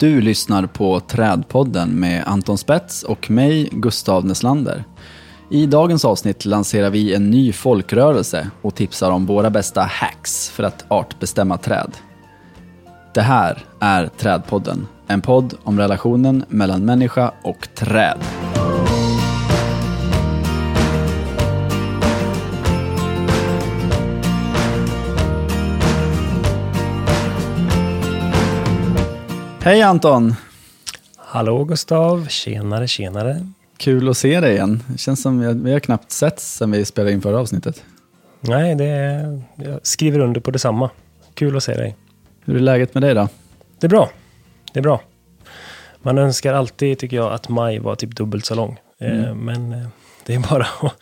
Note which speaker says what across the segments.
Speaker 1: Du lyssnar på Trädpodden med Anton Spets och mig, Gustav Neslander. I dagens avsnitt lanserar vi en ny folkrörelse och tipsar om våra bästa hacks för att artbestämma träd. Det här är Trädpodden, en podd om relationen mellan människa och träd. Hej Anton!
Speaker 2: Hallå Gustav, tjenare tjenare.
Speaker 1: Kul att se dig igen. Det känns som vi, vi har knappt sett sen vi spelade in förra avsnittet.
Speaker 2: Nej, det är, jag skriver under på detsamma. Kul att se dig.
Speaker 1: Hur är läget med dig då?
Speaker 2: Det är bra. Det är bra. Man önskar alltid, tycker jag, att maj var typ dubbelt så lång. Eh,
Speaker 1: Mm.
Speaker 2: Men eh, det är bara att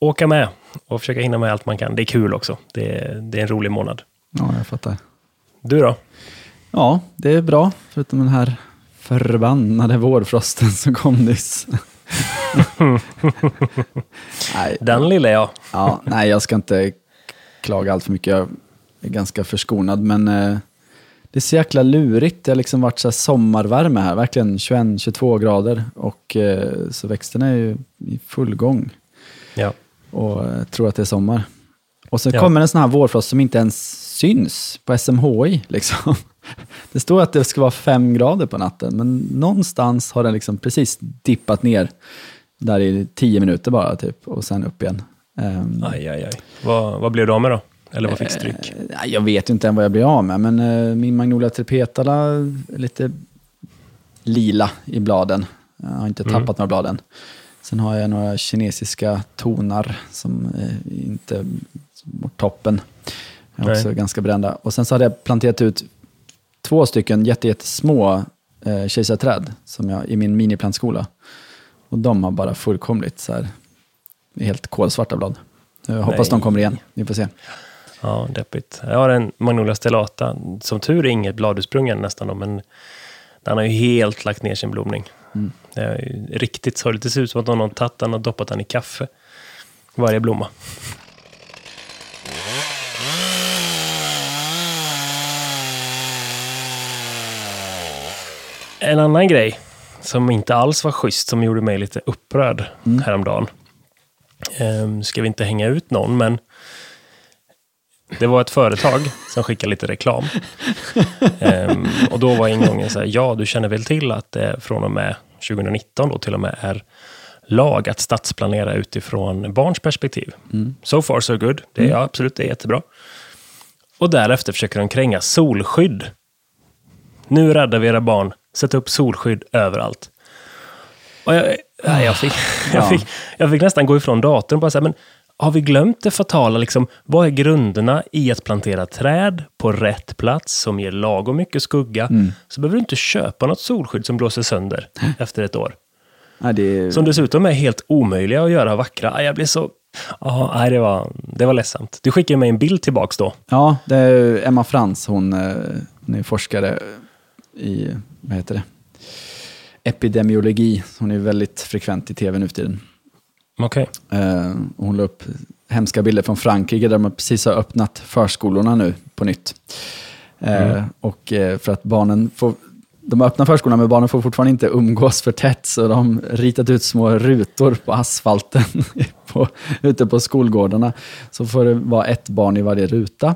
Speaker 2: åka med och försöka hinna med allt man kan. Det är kul också. Det är, det är en rolig månad.
Speaker 1: Ja, jag fattar.
Speaker 2: Du då?
Speaker 1: Ja, det är bra, förutom den här förbannade vårfrosten som kom nyss. nej,
Speaker 2: Den lilla jag.
Speaker 1: ja, nej, jag ska inte klaga allt för mycket. Jag är ganska förskonad, men eh, det är så jäkla lurigt. Det har liksom varit så här sommarvärme här, verkligen 21-22 grader. Och eh, så växterna är ju i full gång
Speaker 2: Ja.
Speaker 1: och eh, tror att det är sommar. Och så
Speaker 2: Ja.
Speaker 1: kommer en sån här vårfrost som inte ens syns på SMHI. Liksom. Det står att det ska vara fem grader på natten, men någonstans har den liksom precis dippat ner där i tio minuter bara, typ, och sen upp igen. Ehm,
Speaker 2: Aj, aj, aj. Vad, vad blev du av med då? Eller vad fick stryk?
Speaker 1: eh, jag vet inte än vad jag blir av med, men eh, min Magnolia tripetala är lite lila i bladen. Jag har inte
Speaker 2: Mm.
Speaker 1: tappat några bladen. Sen har jag några kinesiska tonar som eh, inte mot toppen. Jag är också
Speaker 2: Nej.
Speaker 1: ganska brända. Och sen så hade jag planterat ut två stycken jätte, jättesmå eh, kejsarträd som jag, i min miniplantskola. Och de har bara fullkomligt så här, helt kolsvarta blad. Jag hoppas
Speaker 2: Nej.
Speaker 1: de kommer igen, vi får se.
Speaker 2: Ja, deppigt. Jag har en Magnolia stellata. Som tur är inget bladursprung än nästan, då, men den har ju helt lagt ner sin blomning.
Speaker 1: Mm.
Speaker 2: Det är riktigt sorgligt. Det ser ut som att någon har tagit den och doppat den i kaffe. Varje blomma. En annan grej som inte alls var schysst, som gjorde mig lite upprörd häromdagen. Um, ska vi inte hänga ut någon, men det var ett företag som skickade lite reklam. Ehm, och då var ingången så här, ja, du känner väl till att det från och med 2019 då till och med är lag att stadsplanera utifrån barns perspektiv. So far so good. Det är ja, absolut, det är jättebra. Och därefter försöker de kränga solskydd. Nu räddar vi era barn. Sätt upp solskydd överallt. Och jag, jag, fick, jag,
Speaker 1: Ja.
Speaker 2: fick, jag fick nästan gå ifrån datorn och bara säga, men har vi glömt det fatala? Liksom, vad är grunderna i att plantera träd på rätt plats som ger lagom mycket skugga? Så behöver du inte köpa något solskydd som blåser sönder efter ett år.
Speaker 1: Nej, det
Speaker 2: Som dessutom är helt omöjliga att göra vackra. Jag blir så... Ja, nej, det var, det var ledsamt. Du skickade mig en bild tillbaks då.
Speaker 1: Ja, det är Emma Frans, hon, eh, hon är forskare i, vad heter det, epidemiologi. Hon är väldigt frekvent i tv nu för tiden.
Speaker 2: Okej.
Speaker 1: Eh, hon la upp hemska bilder från Frankrike där man precis har öppnat förskolorna nu på nytt. Eh, Och eh, för att barnen får, de öppnar förskolorna men barnen får fortfarande inte umgås för tätt så de har ritat ut små rutor på asfalten på, ute på skolgårdarna. Så får det vara ett barn i varje ruta.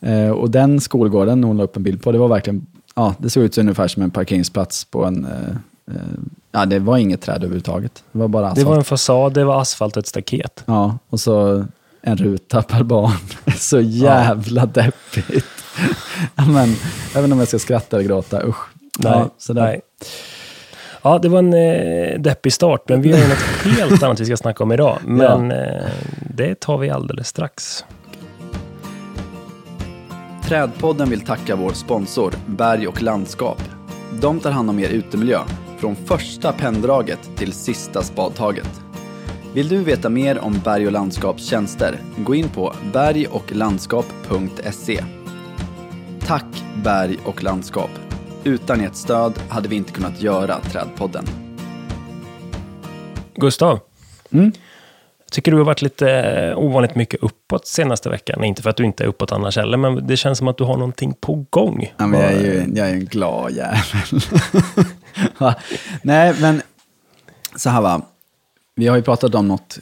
Speaker 1: Eh, och den skolgården hon la upp en bild på, det var verkligen, ja det såg ut ungefär som en parkeringsplats på en, eh, eh, ja det var inget träd överhuvudtaget. Det var bara asfalt.
Speaker 2: Det var en fasad, det var asfalt och ett staket.
Speaker 1: Ja, och så en ruta per barn. Så jävla deppigt. Ja, men, jag vet inte om jag ska skratta eller gråta, usch.
Speaker 2: Nej,
Speaker 1: ja, sådär.
Speaker 2: nej. Ja, det var en eh, deppig start, men vi har ju något helt annat vi ska snacka om idag. Men eh, det tar vi alldeles strax.
Speaker 1: Trädpodden vill tacka vår sponsor Berg och landskap. De tar hand om er utemiljö, från första penndraget till sista spadtaget. Vill du veta mer om Berg och landskaps tjänster? Gå in på bergochlandskap.se. Tack Berg och landskap. Utan ert stöd hade vi inte kunnat göra Trädpodden.
Speaker 2: Gustav,
Speaker 1: Mm.
Speaker 2: Tycker du har varit lite ovanligt mycket uppåt senaste veckan. Inte för att du inte är uppåt annars heller, men det känns som att du har någonting på gång.
Speaker 1: Ja, men jag, är ju, jag är en glad jävel. Nej, men så här va. Vi har ju pratat om något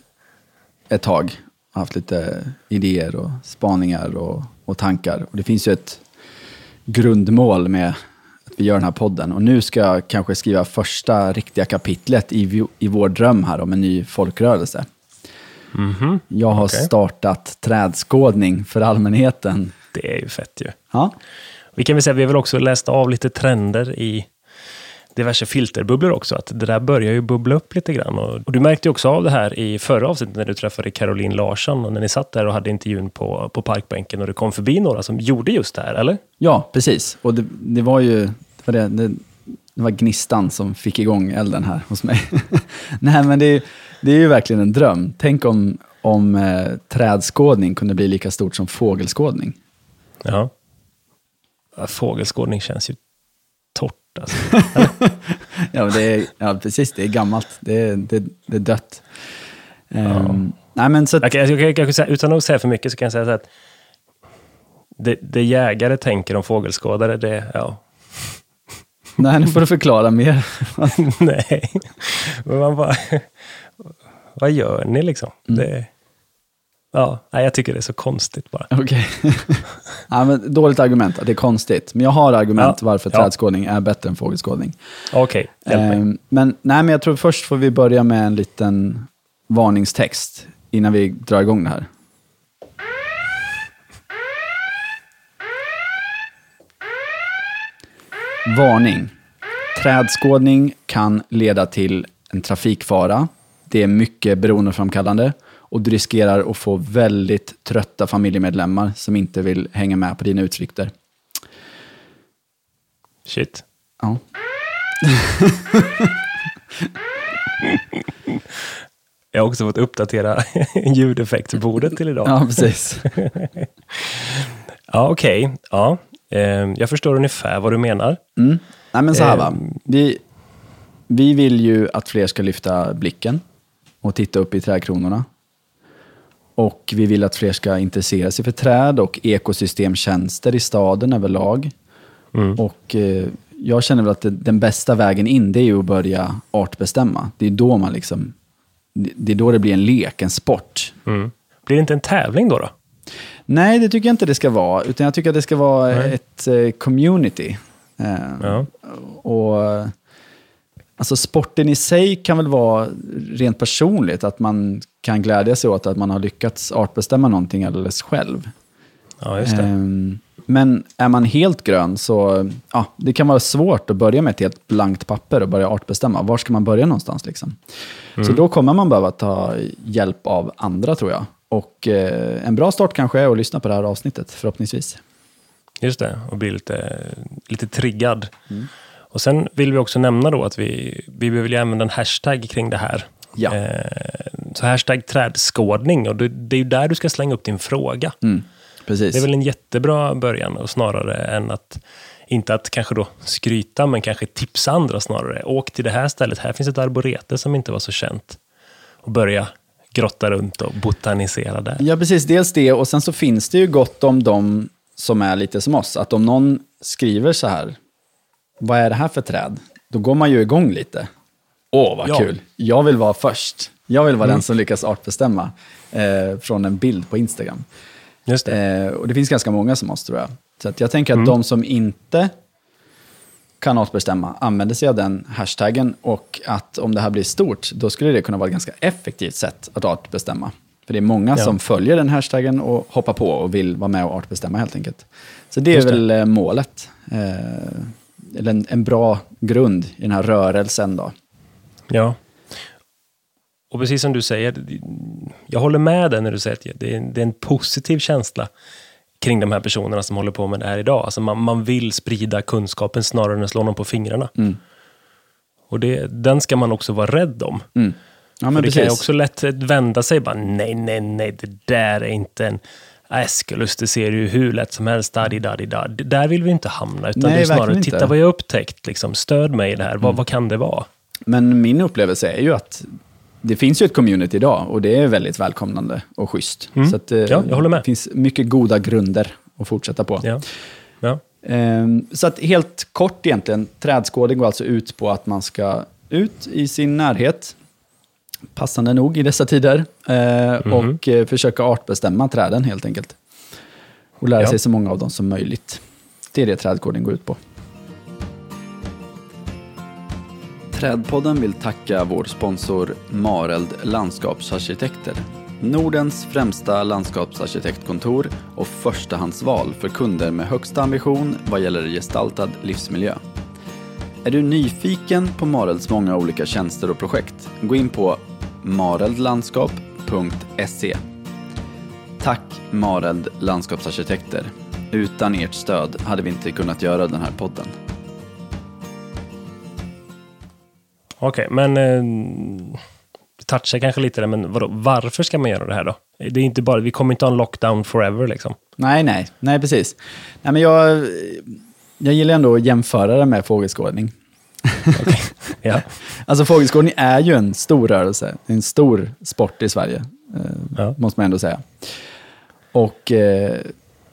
Speaker 1: ett tag. Haft lite idéer och spaningar och, och tankar. Och det finns ju ett grundmål med att vi gör den här podden. Och nu ska jag kanske skriva första riktiga kapitlet i, i vår dröm här om en ny folkrörelse.
Speaker 2: Mm -hmm.
Speaker 1: Jag har okay. startat trädskådning för allmänheten.
Speaker 2: Det är ju fett ju.
Speaker 1: Ja.
Speaker 2: Vi kan väl säga att vi har väl också läst av lite trender i diverse filterbubblor också, att det där börjar ju bubbla upp lite grann. Och, och du märkte ju också av det här i förra avsnittet när du träffade Caroline Larsson och när ni satt där och hade intervjun på, på parkbänken och det kom förbi några som gjorde just det här, eller?
Speaker 1: Ja, precis. Och det, det var ju det det, det var gnistan som fick igång elden här hos mig. Nej, men det, det är ju verkligen en dröm. Tänk om, om eh, trädskådning kunde bli lika stort som fågelskådning.
Speaker 2: Ja. Fågelskådning känns ju torrt alltså.
Speaker 1: ja, det är, ja, precis. Det är gammalt. Det är, det, det är dött. Um, nej, men så att,
Speaker 2: jag, jag, jag, jag, utan att säga för mycket så kan jag säga så att det, det jägare tänker om fågelskådare, det, ja.
Speaker 1: Nej, nu får du förklara mer.
Speaker 2: nej, men man bara, vad gör ni liksom? Mm. Det, ja, jag tycker det är så konstigt bara.
Speaker 1: Okej. Okay. ja, dåligt argument att det är konstigt. Men jag har argument ja, varför ja. trädskådning är bättre än fågelskådning.
Speaker 2: Okej, okay,
Speaker 1: eh, men, nej, men jag tror först får vi börja med en liten varningstext innan vi drar igång det här. Varning. Trädskådning kan leda till en trafikfara. Det är mycket beroendeframkallande och du riskerar att få väldigt trötta familjemedlemmar som inte vill hänga med på dina utflykter.
Speaker 2: Shit.
Speaker 1: Ja.
Speaker 2: Jag har också fått uppdatera ljudeffektsbordet till idag.
Speaker 1: Ja, precis.
Speaker 2: ja, okej. Okay. Ja, jag förstår ungefär vad du menar.
Speaker 1: Mm. Nej, men så här va. Ehm. Vi, vi vill ju att fler ska lyfta blicken och titta upp i trädkronorna. Och vi vill att fler ska intressera sig för träd och ekosystemtjänster i staden överlag. Mm. Och eh, jag känner väl att den bästa vägen in, det är ju att börja artbestämma. Det är då man liksom, det är då det blir en lek, en sport.
Speaker 2: Mm. Blir det inte en tävling då? då?
Speaker 1: Nej, det tycker jag inte det ska vara. Utan jag tycker att det ska vara Nej. ett eh, community. Eh, ja. Och Alltså sporten i sig kan väl vara rent personligt, att man kan glädja sig åt att man har lyckats artbestämma någonting alldeles själv.
Speaker 2: Ja, just det.
Speaker 1: Ehm, men är man helt grön så ja, det kan vara svårt att börja med ett helt blankt papper och börja artbestämma. Var ska man börja någonstans? Liksom? Mm. Så då kommer man behöva ta hjälp av andra tror jag. Och eh, en bra start kanske är att lyssna på det här avsnittet, förhoppningsvis.
Speaker 2: Just det, och bli lite, lite triggad. Mm. Och sen vill vi också nämna då att vi, vi vill använda en hashtag kring det här.
Speaker 1: Ja.
Speaker 2: Eh, så hashtag trädskådning och det, det är ju där du ska slänga upp din fråga.
Speaker 1: Mm, precis.
Speaker 2: Det är väl en jättebra början och snarare än att inte att kanske då skryta, men kanske tipsa andra snarare. Åk till det här stället, här finns ett arborete som inte var så känt. Och börja grotta runt och botanisera där.
Speaker 1: Ja, precis. Dels det, och sen så finns det ju gott om de som är lite som oss. Att om någon skriver så här, vad är det här för träd? Då går man ju igång lite. Åh, vad ja. kul. Jag vill vara först. Jag vill vara mm. den som lyckas artbestämma eh, från en bild på Instagram.
Speaker 2: Just det.
Speaker 1: Eh, och det finns ganska många som oss tror jag. Så jag tänker att mm. de som inte kan artbestämma använder sig av den hashtaggen och att om det här blir stort, då skulle det kunna vara ett ganska effektivt sätt att artbestämma. För det är många ja. som följer den hashtaggen och hoppar på och vill vara med och artbestämma helt enkelt. Så det är Just väl det. Eh, målet. Eh, eller en, en bra grund i den här rörelsen. Då.
Speaker 2: Ja. Och precis som du säger, jag håller med dig när du säger att det är, det är en positiv känsla kring de här personerna som håller på med det här idag. Alltså man, man vill sprida kunskapen snarare än att slå någon på fingrarna.
Speaker 1: Mm.
Speaker 2: Och det, den ska man också vara rädd om.
Speaker 1: Mm.
Speaker 2: Ja, För det precis. kan ju också lätt vända sig bara, nej, nej, nej, det där är inte en Eskelus, det ser ju hur lätt som helst, da, da, da. Där vill vi inte hamna, utan Nej, det är snarare, titta vad jag upptäckt, liksom, stöd mig i det här, mm. vad, vad kan det vara?
Speaker 1: Men min upplevelse är ju att det finns ju ett community idag och det är väldigt välkomnande och schysst.
Speaker 2: Mm.
Speaker 1: Så att, eh,
Speaker 2: Ja, jag håller med.
Speaker 1: Det finns mycket goda grunder att fortsätta på.
Speaker 2: Ja. Ja.
Speaker 1: Ehm, Så att helt kort egentligen, trädskådning går alltså ut på att man ska ut i sin närhet, passande nog i dessa tider,
Speaker 2: Mhm.
Speaker 1: och eh, försöka artbestämma träden helt enkelt. Och lära
Speaker 2: Ja.
Speaker 1: sig så många av dem som möjligt. Det är det trädgården går ut på. Trädpodden vill tacka vår sponsor Mareld Landskapsarkitekter. Nordens främsta landskapsarkitektkontor och förstahandsval för kunder med högsta ambition vad gäller gestaltad livsmiljö. Är du nyfiken på Marelds många olika tjänster och projekt? Gå in på mareldlandskap.se. Tack Mareld Landskapsarkitekter. Utan ert stöd hade vi inte kunnat göra den här podden.
Speaker 2: Okej, men eh, touchar kanske lite där, men vadå, varför ska man göra det här då? Det är inte bara, vi kommer inte ha en lockdown forever liksom.
Speaker 1: Nej, nej, nej precis. Nej, men jag, jag gillar ändå att jämföra det med fågelskådning.
Speaker 2: Ja.
Speaker 1: Alltså fågelskådning är ju en stor rörelse, en stor sport i Sverige, eh,
Speaker 2: Ja.
Speaker 1: måste man ändå säga. Och eh,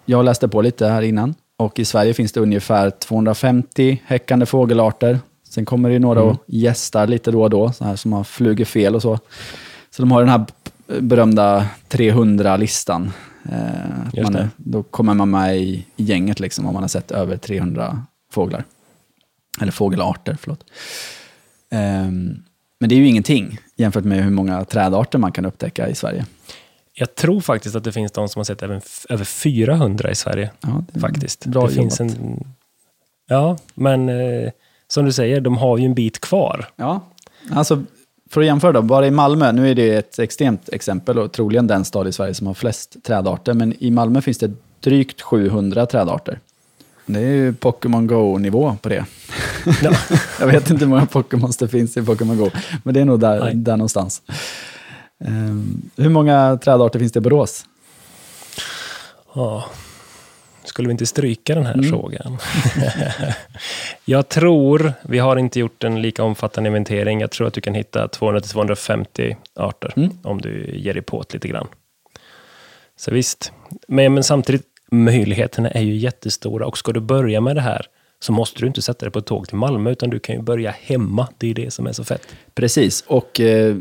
Speaker 1: jag läste på lite här innan, och i Sverige finns det ungefär 250 häckande fågelarter. Sen kommer det ju några
Speaker 2: Mm.
Speaker 1: och gästar lite då och då, så här som har flugit fel och så. Så de har den här berömda 300-listan. Eh, man är, då kommer man med i, gänget liksom, om man har sett över 300 fåglar. Eller fågelarter, förlåt. Ehm, men det är ju ingenting jämfört med hur många trädarter man kan upptäcka i Sverige.
Speaker 2: Jag tror faktiskt att det finns de som har sett även över 400 i Sverige.
Speaker 1: Ja, det
Speaker 2: Faktiskt.
Speaker 1: Bra
Speaker 2: det finns
Speaker 1: jobbat.
Speaker 2: en, Ja, men eh, som du säger, de har ju en bit kvar.
Speaker 1: Ja, alltså för att jämföra då, bara i Malmö, nu är det ett extremt exempel och troligen den stad i Sverige som har flest trädarter, men i Malmö finns det drygt 700 trädarter. Det är ju Pokémon Go-nivå på det.
Speaker 2: Ja.
Speaker 1: Jag vet inte hur många Pokémons det finns i Pokémon Go, men det är nog där,
Speaker 2: Nej.
Speaker 1: där någonstans. Ehm, hur många trädarter finns det i Borås?
Speaker 2: Ja. Skulle vi inte stryka den här
Speaker 1: Mm.
Speaker 2: frågan? jag tror, vi har inte gjort en lika omfattande inventering, jag tror att du kan hitta 200-250 arter
Speaker 1: Mm.
Speaker 2: om du ger dig på det lite grann. Så visst, men, men samtidigt, möjligheterna är ju jättestora och ska du börja med det här så måste du inte sätta dig på ett tåg till Malmö, utan du kan ju börja hemma. Det är det som är så fett.
Speaker 1: Precis, och eh,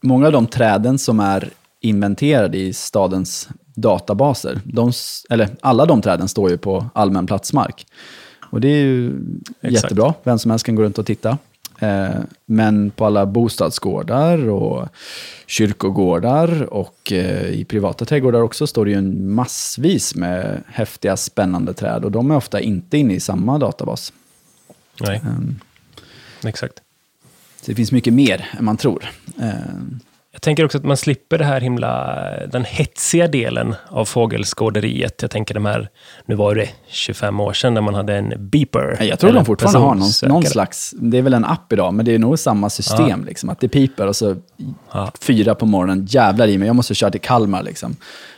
Speaker 1: många av de träden som är inventerade i stadens databaser, de, eller alla de träden står ju på allmän platsmark. Och det är ju
Speaker 2: Exakt.
Speaker 1: jättebra, vem som helst kan gå runt och titta. Eh, men på alla bostadsgårdar och kyrkogårdar och eh, i privata trädgårdar också står det ju en massvis med häftiga, spännande träd och de är ofta inte inne i samma databas.
Speaker 2: Nej,
Speaker 1: Ehm,
Speaker 2: exakt.
Speaker 1: så det finns mycket mer än man tror.
Speaker 2: Jag tänker också att man slipper det här himla, den hetsiga delen av fågelskåderiet. Jag tänker de här, nu var det 25 år sedan när man hade en beeper.
Speaker 1: Jag tror de fortfarande har någon, någon slags, det är väl en app idag, men det är nog samma system. Liksom, att det piper och så
Speaker 2: Ja.
Speaker 1: fyra på morgonen, jävlar i mig, jag måste köra till Kalmar. Liksom.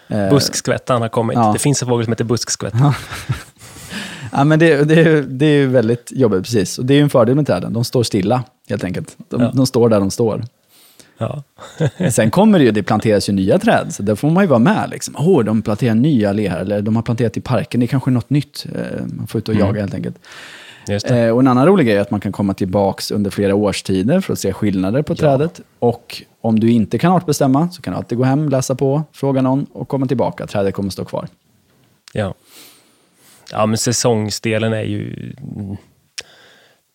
Speaker 1: Eh,
Speaker 2: Buskskvättan har kommit.
Speaker 1: Ja.
Speaker 2: Det finns en fågel som heter buskskvätt.
Speaker 1: ja, men det, det, är- det är ju väldigt jobbigt, precis. Och det är ju en fördel med träden, de står stilla helt enkelt. De,
Speaker 2: Ja.
Speaker 1: de står där de står.
Speaker 2: Ja.
Speaker 1: Men Sen kommer det ju, det planteras ju nya träd, så där får man ju vara med. Liksom. Åh, de planterar nya alléer, eller de har planterat i parken, det är kanske något nytt. Eh, Man får ut och
Speaker 2: Mm.
Speaker 1: jaga helt enkelt. Eh, och en annan rolig grej är att man kan komma tillbaks under flera årstider för att se skillnader på trädet. Och om du inte kan artbestämma så kan du alltid gå hem, läsa på, fråga någon och komma tillbaka. Trädet kommer stå kvar.
Speaker 2: Ja. ja, men säsongsdelen är ju...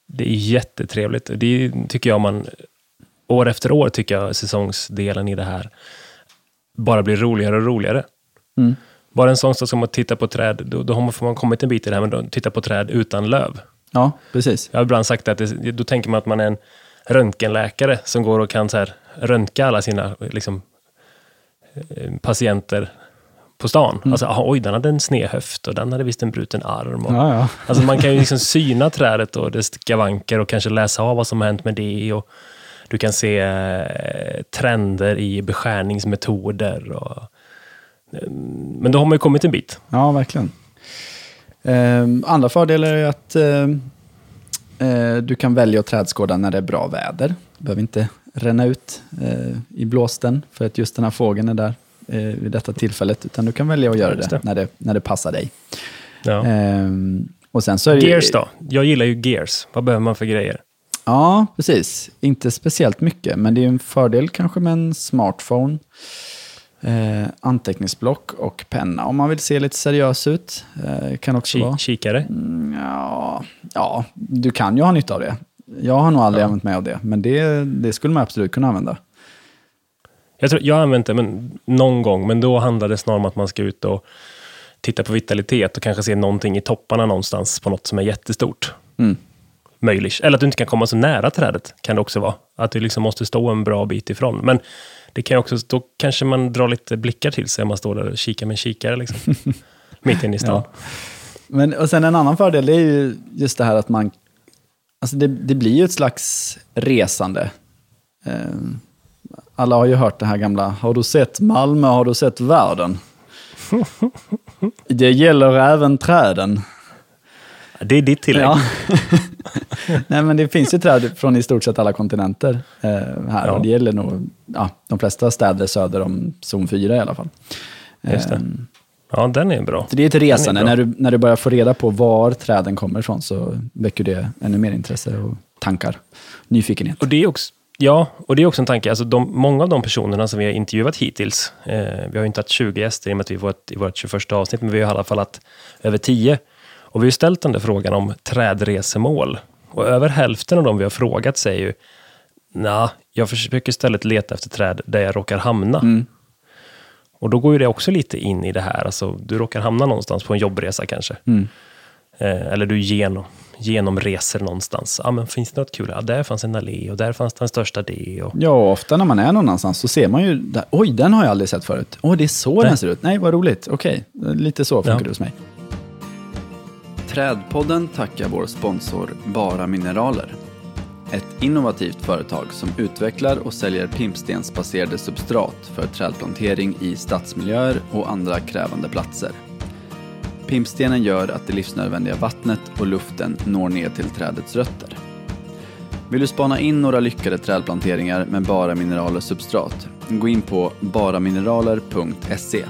Speaker 2: Det är jättetrevligt. Det tycker jag man... År efter år tycker jag säsongsdelen i det här bara blir roligare och roligare.
Speaker 1: Mm.
Speaker 2: Bara en sån sak som att titta på träd, då, då har man, får man kommit en bit i det här, men då, titta på träd utan löv.
Speaker 1: Ja, precis.
Speaker 2: Jag har ibland sagt att det, då tänker man att man är en röntgenläkare som går och kan så här, röntga alla sina liksom, eh, patienter på stan.
Speaker 1: Mm.
Speaker 2: Alltså, aha, oj, den hade en sned höft och den hade visst en bruten arm. Och,
Speaker 1: Ja, ja.
Speaker 2: Alltså, man kan ju liksom syna trädet och dess skavanker och kanske läsa av vad som har hänt med det. Och du kan se eh, trender i beskärningsmetoder. Och, eh, men då har man ju kommit en bit.
Speaker 1: ja verkligen. Eh, andra fördelar är att eh, du kan välja att trädskåda när det är bra väder. Du behöver inte ränna ut i blåsten för att just den här fågeln är där vid detta tillfället. Utan du kan välja att göra det,
Speaker 2: det.
Speaker 1: När, det när det passar dig.
Speaker 2: Ja.
Speaker 1: Ehm, och sen så är det
Speaker 2: Gears då? Jag gillar ju Gears. Vad behöver man för grejer?
Speaker 1: Ja, precis. Inte speciellt mycket, men det är en fördel kanske med en smartphone. Eh, anteckningsblock och penna om man vill se lite seriös ut. Eh, kan också vara.
Speaker 2: Ki- kikare?
Speaker 1: Mm, ja, ja, du kan ju ha nytta av det. Jag har nog aldrig använt mig av det, men det, det skulle man absolut kunna använda.
Speaker 2: Jag, tror, jag har använt det men, någon gång, men då handlar det snarare om att man ska ut och titta på vitalitet och kanske se någonting i topparna någonstans på något som är jättestort.
Speaker 1: Mm.
Speaker 2: Möjligt. Eller att du inte kan komma så nära trädet, kan det också vara. Att du liksom måste stå en bra bit ifrån. Men det kan också, då kanske man drar lite blickar till sig om man står där och kikar med en kikare. Liksom. Mitt inne i stan.
Speaker 1: Ja. Men, och sen en annan fördel det är ju just det här att man... Alltså det, det blir ju ett slags resande. Eh, alla har ju hört det här gamla, har du sett Malmö, har du sett världen? Det gäller även träden.
Speaker 2: Det är ditt tillägg.
Speaker 1: Ja. Nej, men det finns ju träd från i stort sett alla kontinenter eh, här.
Speaker 2: Ja.
Speaker 1: Och det gäller nog ja, de flesta städer söder om zon 4 i alla fall.
Speaker 2: Just det.
Speaker 1: Ehm,
Speaker 2: Ja, den är bra.
Speaker 1: så det är ett resande.
Speaker 2: bra.
Speaker 1: När du, när du börjar få reda på var träden kommer ifrån så väcker det ännu mer intresse och tankar. Nyfikenhet.
Speaker 2: Och det är också, ja, och det är också en tanke. Alltså de, många av de personerna som vi har intervjuat hittills, eh, vi har ju inte haft 20 gäster i och med att vi var i vårt 21 avsnitt, men vi har i alla fall haft över 10. Och vi har ställt den där frågan om trädresemål. Och över hälften av dem vi har frågat säger ju, nej, jag försöker istället leta efter träd där jag råkar hamna.
Speaker 1: Mm.
Speaker 2: Och då går ju det också lite in i det här, alltså du råkar hamna någonstans på en jobbresa kanske.
Speaker 1: Mm.
Speaker 2: Eh, eller du genom, genomreser någonstans. Ja, men finns det något kul? Ja, där fanns en allé och där fanns den största det. Och,
Speaker 1: Ja, och ofta när man är någon annanstans så ser man ju, där, oj, den har jag aldrig sett förut. Oj, det är så
Speaker 2: Nej.
Speaker 1: den ser ut. Nej, vad roligt. Okej, lite så funkar
Speaker 2: Ja.
Speaker 1: det hos mig. Trädpodden tackar vår sponsor Bara Mineraler. Ett innovativt företag som utvecklar och säljer pimpstensbaserade substrat för trädplantering i stadsmiljöer och andra krävande platser. Pimpstenen gör att det livsnödvändiga vattnet och luften når ner till trädets rötter. Vill du spana in några lyckade trädplanteringar med bara mineraler substrat? Gå in på baramineraler.se.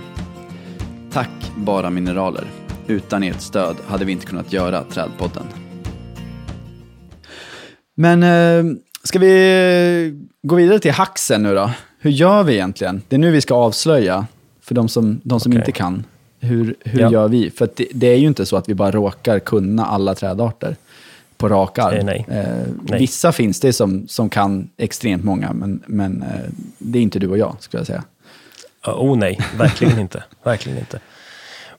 Speaker 1: Tack Bara Mineraler. Utan ert stöd hade vi inte kunnat göra Trädpodden. Men eh, ska vi gå vidare till haxen nu då? Hur gör vi egentligen? Det är nu vi ska avslöja för de som, de som
Speaker 2: Okej.
Speaker 1: inte kan. Hur, hur
Speaker 2: Ja.
Speaker 1: gör vi? För det, det är ju inte så att vi bara råkar kunna alla trädarter på rak arm.
Speaker 2: Eh, nej.
Speaker 1: Eh,
Speaker 2: Nej.
Speaker 1: Vissa finns det som, som kan extremt många, men, men eh, det är inte du och jag, skulle jag säga.
Speaker 2: Oh nej, verkligen inte. Verkligen inte.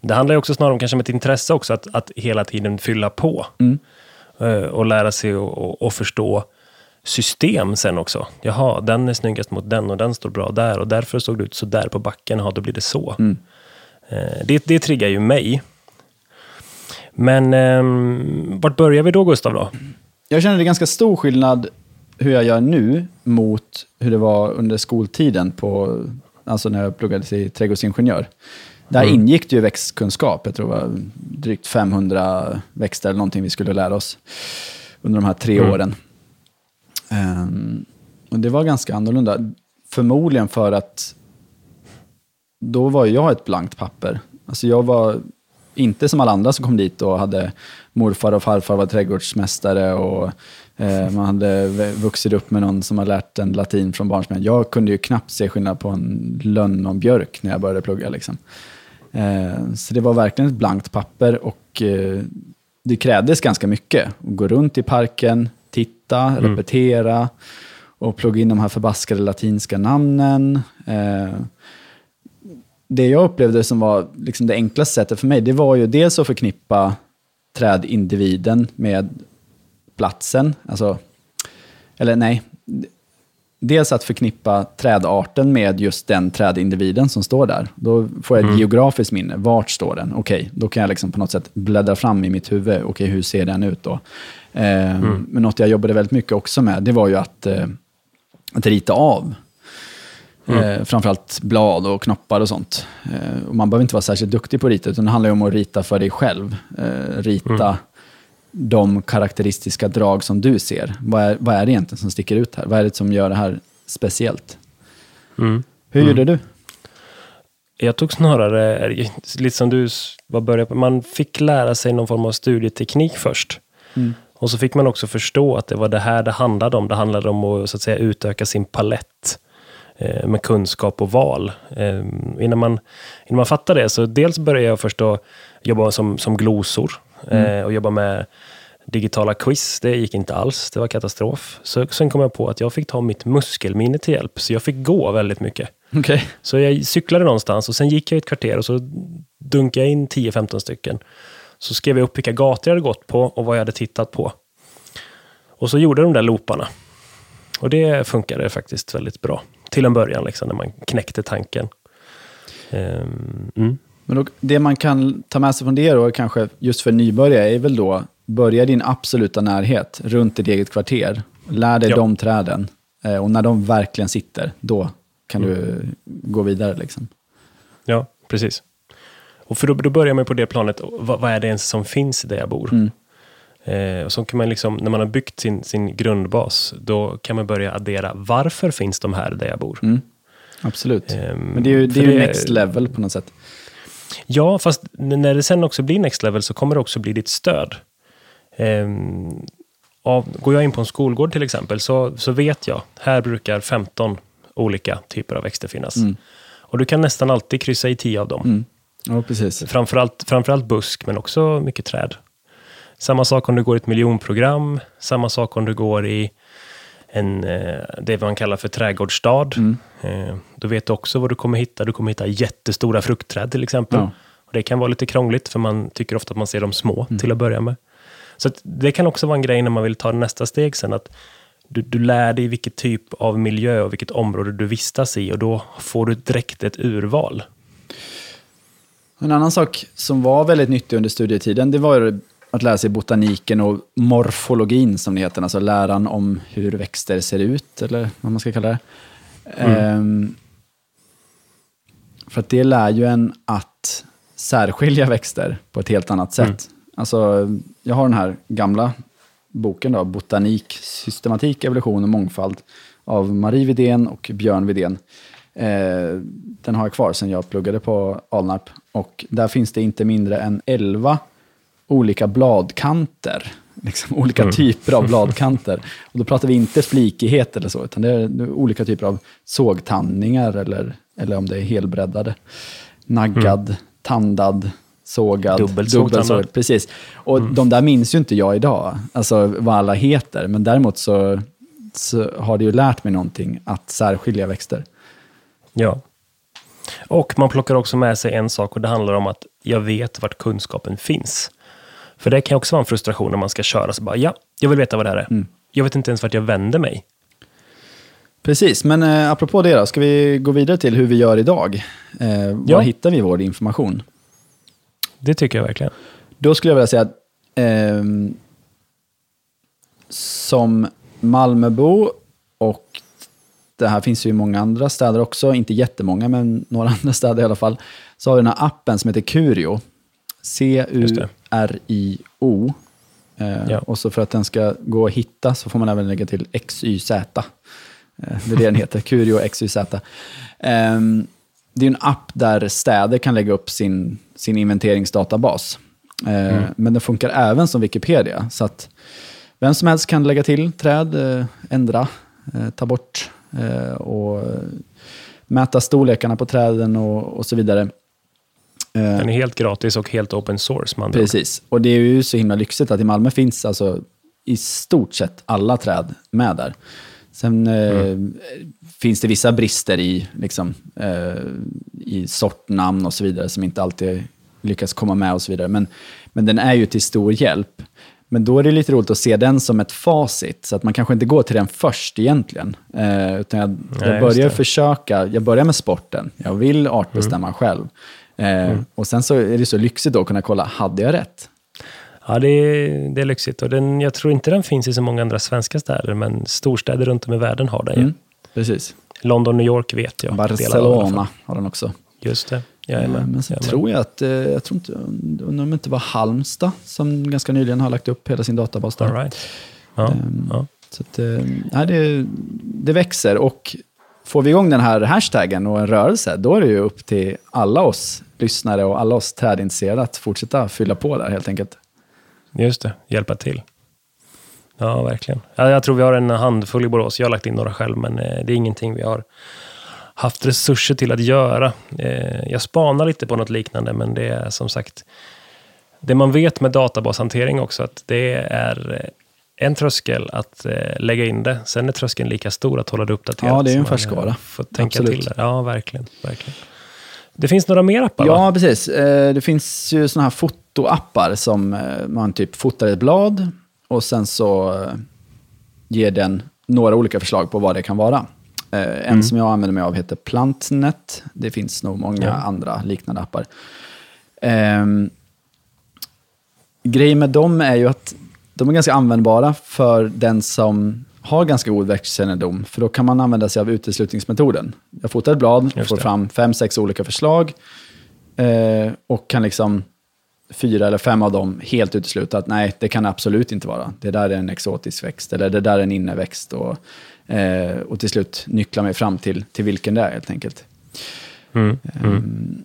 Speaker 2: Det handlar ju också snarare om kanske om ett intresse också, att, att hela tiden fylla på.
Speaker 1: Mm.
Speaker 2: Eh, och lära sig och, och, och förstå system sen också. Jaha, den är snyggast mot den och den står bra där och därför såg det ut så där på backen. Jaha, då blir det så.
Speaker 1: Mm.
Speaker 2: Eh, det, det triggar ju mig. Men ehm, vart börjar vi då, Gustav? Då?
Speaker 1: Jag känner det ganska stor skillnad hur jag gör nu mot hur det var under skoltiden, på, alltså när jag pluggade till trädgårdsingenjör. Där
Speaker 2: Mm.
Speaker 1: ingick det ju växtkunskap. Jag tror det var drygt 500 växter eller någonting vi skulle lära oss under de här tre
Speaker 2: Mm.
Speaker 1: åren. Ehm, och det var ganska annorlunda. Förmodligen för att då var jag ett blankt papper. Alltså jag var inte som alla andra som kom dit och hade morfar och farfar var trädgårdsmästare och eh, man hade vuxit upp med någon som har lärt en latin från barnsben. Jag kunde ju knappt se skillnad på en lönn och en björk när jag började plugga. Liksom. Eh, så det var verkligen ett blankt papper och eh, det krävdes ganska mycket. Att gå runt i parken, titta, repetera och plugga in de här förbaskade latinska namnen. Eh, det jag upplevde som var liksom det enklaste sättet för mig, det var ju dels att förknippa trädindividen med platsen. Alltså, eller nej, dels att förknippa trädarten med just den trädindividen som står där. Då får jag ett geografiskt minne. Vart står den? Okej, då kan jag liksom på något sätt bläddra fram i mitt huvud. Okej, hur ser den ut då? Eh, Men något jag jobbade väldigt mycket också med, det var ju att, eh, att rita av. Eh, framförallt blad och knoppar och sånt. Eh, och man behöver inte vara särskilt duktig på att rita, utan det handlar ju om att rita för dig själv. Eh, rita de karaktäristiska drag som du ser. Vad är, vad är det egentligen som sticker ut här? Vad är det som gör det här speciellt.
Speaker 2: Mm.
Speaker 1: Hur gjorde du?
Speaker 2: Jag tog snarare, lite som du var började på, man fick lära sig någon form av studieteknik först.
Speaker 1: Mm.
Speaker 2: Och så fick man också förstå att det var det här det handlade om. Det handlade om att, så att säga, utöka sin palett eh, med kunskap och val. Eh, innan, man, innan man fattade det, så dels började jag först jobba som, som glosor eh,
Speaker 1: Mm.
Speaker 2: och jobba med digitala quiz. Det gick inte alls, det var katastrof. Så, sen kom jag på att jag fick ta mitt muskelminne till hjälp, så jag fick gå väldigt mycket.
Speaker 1: Okej.
Speaker 2: Så jag cyklade någonstans och sen gick jag ett kvarter och så dunkade jag in 10-15 stycken. Så skrev jag upp vilka gator jag hade gått på och vad jag hade tittat på. Och så gjorde de där looparna. Och det funkade faktiskt väldigt bra. Till en början, liksom, när man knäckte tanken. Ehm, mm.
Speaker 1: Men då, det man kan ta med sig från det då, kanske just för nybörjare, är väl då börja i din absoluta närhet, runt ditt eget kvarter. Lär dig
Speaker 2: Ja.
Speaker 1: de träden. Eh, och när de verkligen sitter, då kan du gå vidare. Liksom.
Speaker 2: Ja, precis. Och för då, då börjar man på det planet, vad, vad är det ens som finns där jag bor?
Speaker 1: Mm.
Speaker 2: Eh, och så kan man liksom, när man har byggt sin, sin grundbas, då kan man börja addera, varför finns de här där jag bor?
Speaker 1: Mm. Absolut.
Speaker 2: Ehm,
Speaker 1: Men det är ju, det är ju next level på något sätt.
Speaker 2: Ja, fast när det sen också blir next level så kommer det också bli ditt stöd. Ehm, av, går jag in på en skolgård till exempel så, så vet jag, här brukar 15 olika typer av växter finnas.
Speaker 1: Mm.
Speaker 2: Och du kan nästan alltid kryssa i 10 av dem.
Speaker 1: Mm. Ja, precis.
Speaker 2: Framförallt, framförallt busk, men också mycket träd. Samma sak om du går i ett miljonprogram, samma sak om du går i en, eh, det man kallar för trädgårdsstad.
Speaker 1: Mm.
Speaker 2: Eh, Då vet du också vad du kommer hitta. Du kommer hitta jättestora fruktträd till exempel.
Speaker 1: Ja.
Speaker 2: Och det kan vara lite krångligt, för man tycker ofta att man ser dem små
Speaker 1: Mm.
Speaker 2: till att börja med. Så det kan också vara en grej när man vill ta nästa steg sen, att du, du lär dig vilket typ av miljö och vilket område du vistas i och då får du direkt ett urval.
Speaker 1: En annan sak som var väldigt nyttig under studietiden, det var att lära sig botaniken och morfologin som det heter, alltså läran om hur växter ser ut, eller vad man ska kalla det. Ehm, för att det lär ju en att särskilja växter på ett helt annat sätt.
Speaker 2: Mm.
Speaker 1: Alltså, jag har den här gamla boken då, Botanik, systematik, evolution och mångfald av Marie Widén och Björn Widén. Eh, den har jag kvar sedan jag pluggade på Alnarp. Och där finns det inte mindre än 11 olika bladkanter. Liksom olika
Speaker 2: Mm.
Speaker 1: typer av bladkanter. Och då pratar vi inte flikighet eller så, utan det är olika typer av sågtandningar eller, eller om det är helbreddade. Naggad, tandad, sågad, dubbelsågad. Precis. Och de där minns ju inte jag idag, alltså vad alla heter. Men däremot så, så har det ju lärt mig någonting att särskilja växter.
Speaker 2: Ja. Och man plockar också med sig en sak och det handlar om att jag vet vart kunskapen finns. För det kan också vara en frustration när man ska köra så bara, ja, jag vill veta vad det här är.
Speaker 1: Mm.
Speaker 2: Jag vet inte ens vart jag vänder mig.
Speaker 1: Precis, men eh, apropå det då, ska vi gå vidare till hur vi gör idag? Eh, var
Speaker 2: Ja.
Speaker 1: hittar vi vår information?
Speaker 2: Det tycker jag verkligen.
Speaker 1: Då skulle jag vilja säga att ehm, som Malmöbo och det här finns ju i många andra städer också, inte jättemånga, men några andra städer i alla fall, så har vi den här appen som heter Curio. C-U-R-I-O. Eh,
Speaker 2: Ja.
Speaker 1: Och så för att den ska gå att hitta så får man även lägga till XYZ. Eh, det är det den heter, Curio XYZ. Ehm, det är en app där städer kan lägga upp sin, sin inventeringsdatabas. Eh, Men den funkar även som Wikipedia. Så att vem som helst kan lägga till träd, eh, ändra, eh, ta bort eh, och eh, mäta storlekarna på träden och, och så vidare. Eh,
Speaker 2: Den är helt gratis och helt open source. Man
Speaker 1: Precis, och det är ju så himla lyxigt att i Malmö finns alltså i stort sett alla träd med där. Sen eh, finns det vissa brister i, liksom, eh, i sortnamn och så vidare som inte alltid lyckas komma med och så vidare. Men, men den är ju till stor hjälp. Men då är det lite roligt att se den som ett facit, så att man kanske inte går till den först egentligen. Eh, utan jag, jag börjar försöka, jag börjar med sporten. Jag vill artbestämma själv. Eh, Och sen så är det så lyxigt då att kunna kolla, hade jag rätt?
Speaker 2: Ja, det är, det är lyxigt. Och den, jag tror inte den finns i så många andra svenska städer, men storstäder runt om i världen har den ju.
Speaker 1: Mm, precis.
Speaker 2: London, New York vet jag.
Speaker 1: Barcelona har den också.
Speaker 2: Just det.
Speaker 1: Eh,
Speaker 2: Jajamän.
Speaker 1: Men sen
Speaker 2: Jajamän.
Speaker 1: tror jag att, eh, jag tror inte, undrar om det inte var Halmstad som ganska nyligen har lagt upp hela sin databas där.
Speaker 2: All right. Ja,
Speaker 1: Ehm,
Speaker 2: ja.
Speaker 1: Så att, eh, nej, det, det växer och får vi igång den här hashtaggen och en rörelse, då är det ju upp till alla oss lyssnare och alla oss trädintresserade att fortsätta fylla på där helt enkelt.
Speaker 2: Just det, hjälpa till. Ja, verkligen. Ja, jag tror vi har en handfull i Borås. Jag har lagt in några själv, men eh, det är ingenting vi har haft resurser till att göra. Eh, jag spanar lite på något liknande, men det är som sagt det man vet med databashantering också, att det är eh, en tröskel att lägga in det. Sen är tröskeln lika stor att hålla det uppdaterat.
Speaker 1: Ja, det är en färskvara.
Speaker 2: Får tänka Absolut. till. Ja, verkligen, verkligen. Det finns några mer appar?
Speaker 1: Ja,
Speaker 2: va?
Speaker 1: precis. Det finns ju sådana här fotoappar som man typ fotar ett blad och sen så ger den några olika förslag på vad det kan vara. Eh, en mm. som jag använder mig av heter Plantnet. Det finns nog många ja. andra liknande appar. Eh, grejen med dem är ju att de är ganska användbara för den som har ganska god växtkännedom, för då kan man använda sig av uteslutningsmetoden. Jag fotar ett blad, får fram fem, sex olika förslag eh, och kan liksom fyra eller fem av dem helt utesluta att nej, det kan absolut inte vara. Det där är en exotisk växt, eller det där är en inneväxt. Och, eh, och till slut nyckla mig fram till, till vilken det är helt enkelt. Mm, mm. Um,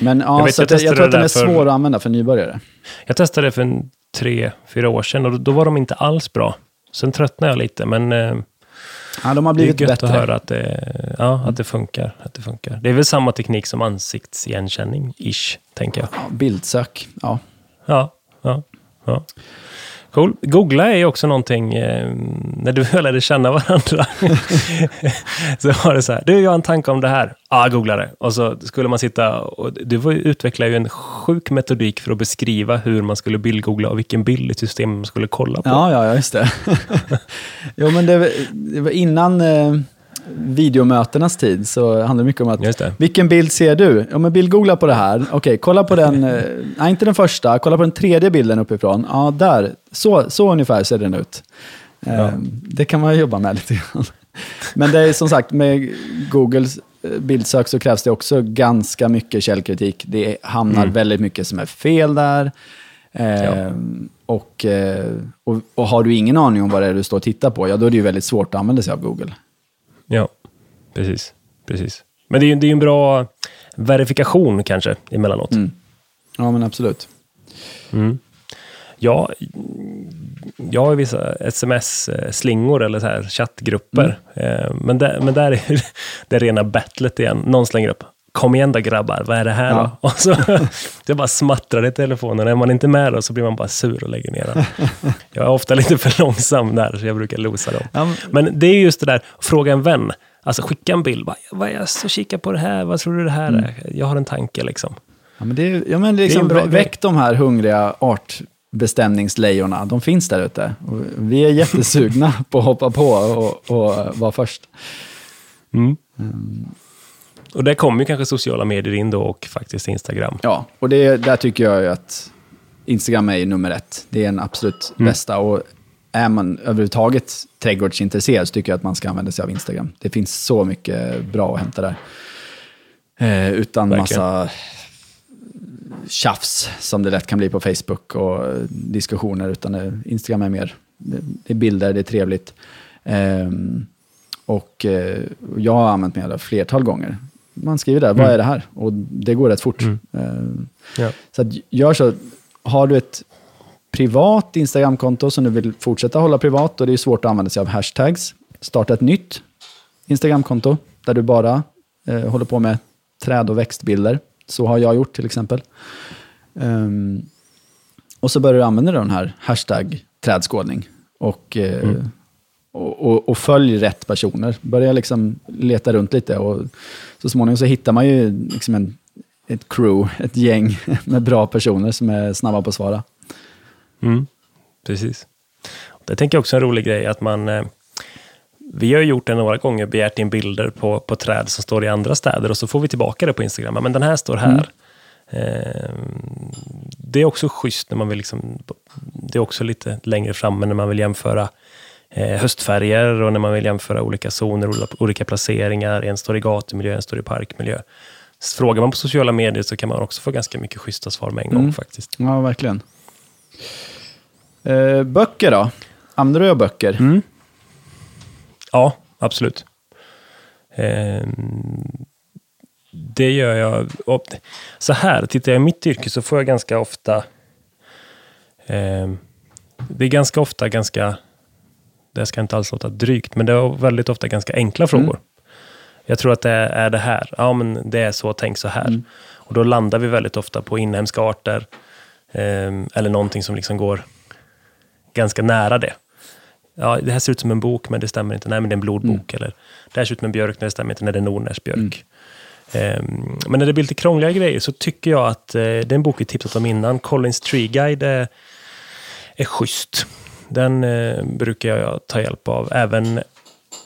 Speaker 1: men ja, jag, så jag, jag tror att den är för... svår att använda för nybörjare.
Speaker 2: Jag testade det för tre, fyra år sedan och då var de inte alls bra. Sen tröttnade jag lite, men eh,
Speaker 1: Ja, de har blivit
Speaker 2: det är gött
Speaker 1: bättre.
Speaker 2: att höra att det, ja, att, det funkar, att det funkar. Det är väl samma teknik som ansiktsigenkänning, ish, tänker jag. Ja,
Speaker 1: bildsök, ja.
Speaker 2: Ja, ja, ja. Cool. Googla är ju också någonting, eh, när du lärde känna varandra, så var det så här, du, jag har en tanke om det här. Ja, ah, googla det. Och så skulle man sitta, och du utvecklade ju en sjuk metodik för att beskriva hur man skulle bildgoogla och vilken bild i systemet man skulle kolla på.
Speaker 1: Ja, ja, just det. jo, men det, det var innan... Eh videomötenas tid så handlar det mycket om att, vilken bild ser du? Ja, men bildgoogla på det här. Okej, okay, kolla på den, eh, nej inte den första, kolla på den tredje bilden uppifrån. Ja, där, så, så ungefär ser den ut. Ja. Ehm, det kan man jobba med lite grann. Men det är som sagt, med Googles eh, bildsök så krävs det också ganska mycket källkritik. Det hamnar mm. väldigt mycket som är fel där. Ja. Och, eh, och, och, har du ingen aning om vad det är du står och tittar på, ja då är det ju väldigt svårt att använda sig av Google.
Speaker 2: Ja, precis. precis. Men det är ju det är en bra verifikation kanske emellanåt. Mm.
Speaker 1: Ja, men absolut.
Speaker 2: Mm. Ja, jag har vissa sms-slingor eller så här chattgrupper. Mm. Eh, men, där, men där är det rena battlet igen. Någon slänger upp kom igen då grabbar, vad är det här ja. då? Och så det bara smattrar i telefonen. Är man inte med då så blir man bara sur och lägger ner den. Jag är ofta lite för långsam där, så jag brukar losa dem. Men det är just det där, fråga en vän. Alltså skicka en bild. Bara, vad jag så kika på det här, vad tror du det här mm. är? Jag har en tanke liksom.
Speaker 1: Ja, men det ja, men liksom, det är väck de här hungriga artbestämningslejonerna. De finns där ute. vi är jättesugna på att hoppa på och, och vara först.
Speaker 2: Mm. Um. Och där kommer ju kanske sociala medier in då och faktiskt Instagram.
Speaker 1: Ja, och det, där tycker jag ju att Instagram är nummer ett. Det är den absolut mm. bästa. Och är man överhuvudtaget trädgårdsintresserad så tycker jag att man ska använda sig av Instagram. Det finns så mycket bra att hämta där. Eh, utan Verkligen. massa tjafs som det lätt kan bli på Facebook och diskussioner. Utan Instagram är mer, det är bilder, det är trevligt. Eh, och jag har använt mig av det flertal gånger man skriver där, mm. vad är det här? Och det går rätt fort. Mm. Uh, ja. Så att, gör så, har du ett privat Instagramkonto som du vill fortsätta hålla privat, och det är svårt att använda sig av hashtags. Starta ett nytt Instagramkonto där du bara uh, håller på med träd och växtbilder. Så har jag gjort till exempel. Um, och så börjar du använda den här hashtag trädskådning. Och, uh, mm. Och, och, och, följ rätt personer. Börja liksom leta runt lite. och så småningom så hittar man ju liksom en, ett crew, ett gäng med bra personer som är snabba på att svara.
Speaker 2: Mm, precis. Det tänker jag också är en rolig grej, att man... Eh, vi har gjort det några gånger, begärt in bilder på, på träd som står i andra städer och så får vi tillbaka det på Instagram. Men den här står här. Mm. Eh, det är också schysst när man vill liksom, det är också lite längre fram när man vill jämföra höstfärger och när man vill jämföra olika zoner, olika placeringar. En står i gatumiljö, en står i parkmiljö. Frågar man på sociala medier så kan man också få ganska mycket schyssta svar med en gång mm. faktiskt.
Speaker 1: Ja, verkligen. Eh, böcker då? Använder du böcker?
Speaker 2: Mm. Ja, absolut. Eh, det gör jag. Och så här, tittar jag i mitt yrke så får jag ganska ofta... Eh, det är ganska ofta ganska... Det ska inte alls låta drygt, men det är väldigt ofta ganska enkla frågor. Mm. Jag tror att det är det här. Ja, men det är så, tänk så här. Mm. Och då landar vi väldigt ofta på inhemska arter. Eh, eller någonting som liksom går ganska nära det. Ja, det här ser ut som en bok, men det stämmer inte. Nej, men det är en blodbok. Mm. Eller, det här ser ut som en björk, men det stämmer inte. Nej, det är en nordnärsbjörk. Mm. Um, men när det blir lite krångliga grejer så tycker jag att uh, det är en bok vi tipsat om innan. Collins Tree Guide är, är schysst. Den uh, brukar jag ta hjälp av. Även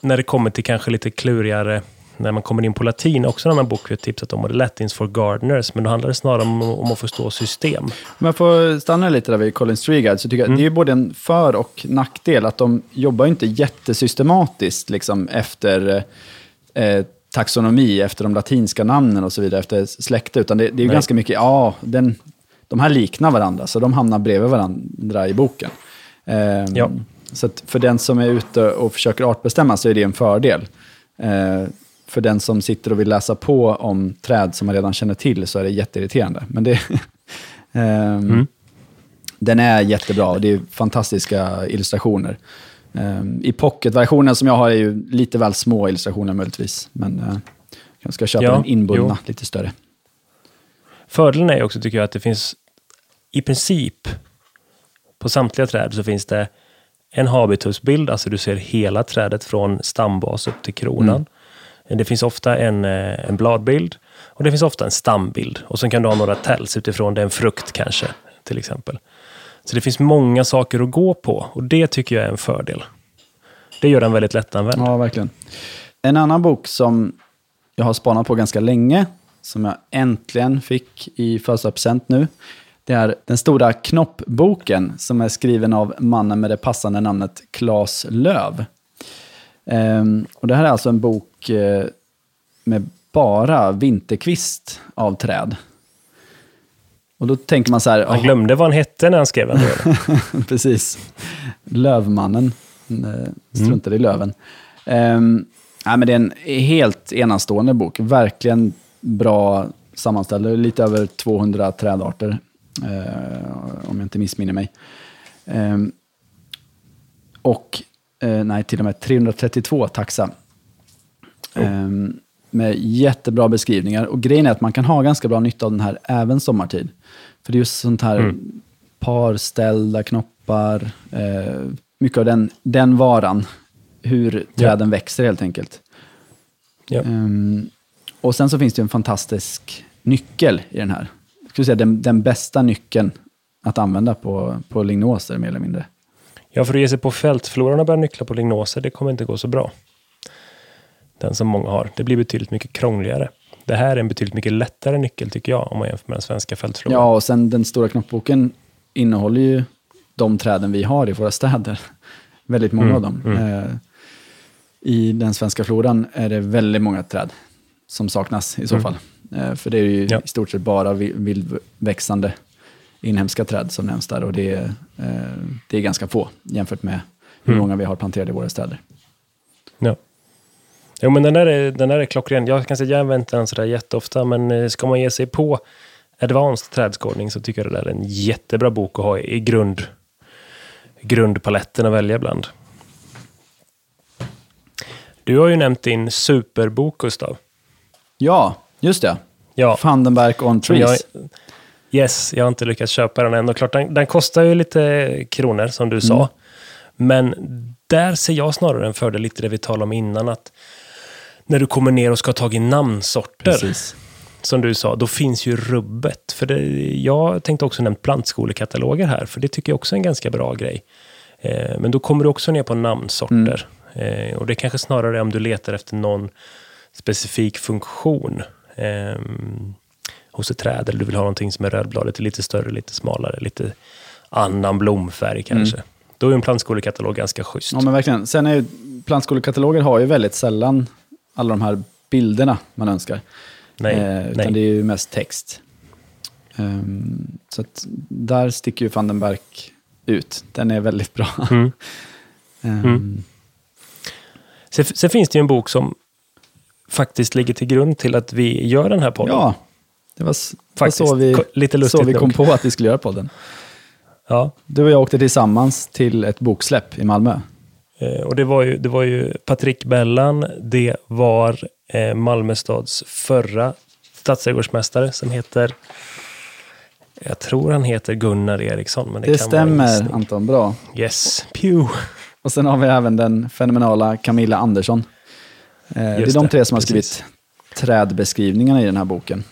Speaker 2: när det kommer till kanske lite klurigare när man kommer in på latin, också en annan bok vi har tipsat om, och det Latins for Gardeners, men då handlar det snarare om, om att förstå system.
Speaker 1: Om jag får stanna lite där vid Colin Strigard, så tycker jag mm. det är både en för och nackdel, att de jobbar inte jättesystematiskt liksom, efter eh, taxonomi, efter de latinska namnen och så vidare, efter släkte, utan det, det är ganska mycket, ja, den, de här liknar varandra, så de hamnar bredvid varandra i boken. Eh, ja. Så för den som är ute och försöker artbestämma så är det en fördel. Eh, för den som sitter och vill läsa på om träd som man redan känner till så är det jätteirriterande. Men det, um, mm. Den är jättebra och det är fantastiska illustrationer. Um, I pocketversionen som jag har är ju lite väl små illustrationer möjligtvis. Men uh, jag ska köpa ja, den inbundna, jo. lite större.
Speaker 2: Fördelen är också, tycker jag, att det finns i princip på samtliga träd så finns det en habitusbild, alltså du ser hela trädet från stambas upp till kronan. Mm. Det finns ofta en, eh, en bladbild och det finns ofta en stambild. Och sen kan du ha några tells utifrån det, en frukt kanske, till exempel. Så det finns många saker att gå på och det tycker jag är en fördel. Det gör den väldigt lättanvänd.
Speaker 1: Ja, verkligen. En annan bok som jag har spanat på ganska länge, som jag äntligen fick i födelsedagspresent nu, det är den stora knoppboken som är skriven av mannen med det passande namnet Claes Löv. Um, och det här är alltså en bok uh, med bara vinterkvist av träd. Och då tänker man så här...
Speaker 2: Han glömde vad han hette när han skrev den.
Speaker 1: Precis. Lövmannen. Struntade mm. i löven. Um, nej, men det är en helt enastående bok. Verkligen bra sammanställd. Lite över 200 trädarter, om jag inte missminner mig. Um, och eh, nej till och med 332 taxa. Oh. Eh, med jättebra beskrivningar. Och grejen är att man kan ha ganska bra nytta av den här även sommartid. För det är just sånt här mm. parställda knoppar, eh, mycket av den, den varan, hur träden ja. växer helt enkelt. Ja. Um, och sen så finns det en fantastisk nyckel i den här. Skulle säga den, den bästa nyckeln att använda på, på lignoser mer eller mindre.
Speaker 2: Ja, för att ge sig på fältfloran och börja nyckla på lignoser, det kommer inte gå så bra. Den som många har. Det blir betydligt mycket krångligare. Det här är en betydligt mycket lättare nyckel tycker jag, om man jämför med den svenska fältfloran.
Speaker 1: Ja, och sen den stora knoppboken innehåller ju de träden vi har i våra städer. Väldigt många mm, av dem. Mm. Eh, I den svenska floran är det väldigt många träd som saknas i så mm. fall. Eh, för det är ju ja. i stort sett bara vildväxande inhemska träd som nämns där och det är, eh, det är ganska få jämfört med hur mm. många vi har planterade i våra städer.
Speaker 2: Ja. Jo, men den där är, den där är klockren. Jag kan säga jag använder inte den sådär jätteofta, men eh, ska man ge sig på advanced trädskådning så tycker jag det där är en jättebra bok att ha i grund, grundpaletten att välja bland. Du har ju nämnt din superbok, Gustav.
Speaker 1: Ja, just det. Ja. Vandenberg on Trees.
Speaker 2: Jag, Yes, jag har inte lyckats köpa den än. Och klart, den, den kostar ju lite kronor, som du sa. Mm. Men där ser jag snarare en fördel, lite det vi talade om innan, att när du kommer ner och ska ha tag i namnsorter, Precis. som du sa, då finns ju rubbet. För det, jag tänkte också nämna plantskolekataloger här, för det tycker jag också är en ganska bra grej. Eh, men då kommer du också ner på namnsorter. Mm. Eh, och det är kanske snarare om du letar efter någon specifik funktion. Eh, hos ett träd, eller du vill ha någonting som är rödbladigt, lite större, lite smalare, lite annan blomfärg kanske. Mm. Då är en plantskolekatalog ganska schysst.
Speaker 1: Ja, men verkligen. Sen är ju, plantskolekataloger har ju väldigt sällan alla de här bilderna man önskar. Nej, eh, utan nej. det är ju mest text. Um, så där sticker ju Vandenberg ut. Den är väldigt bra. Mm. um. mm.
Speaker 2: Sen, sen finns det ju en bok som faktiskt ligger till grund till att vi gör den här podden.
Speaker 1: Ja, det var, det var
Speaker 2: Faktiskt.
Speaker 1: så vi,
Speaker 2: lite lustigt
Speaker 1: så vi kom
Speaker 2: nog.
Speaker 1: på att vi skulle göra podden.
Speaker 2: Ja.
Speaker 1: Du och jag åkte tillsammans till ett boksläpp i Malmö.
Speaker 2: Eh, Och det var ju, det var ju Patrik Bellan, det var eh, Malmö stads förra stadsträdgårdsmästare som heter, jag tror han heter Gunnar Eriksson. Men det,
Speaker 1: Det stämmer. Anton. Bra.
Speaker 2: Yes, pew.
Speaker 1: Och sen har vi även den fenomenala Camilla Andersson. Eh, det är de tre som har
Speaker 2: precis.
Speaker 1: skrivit trädbeskrivningarna i den här boken.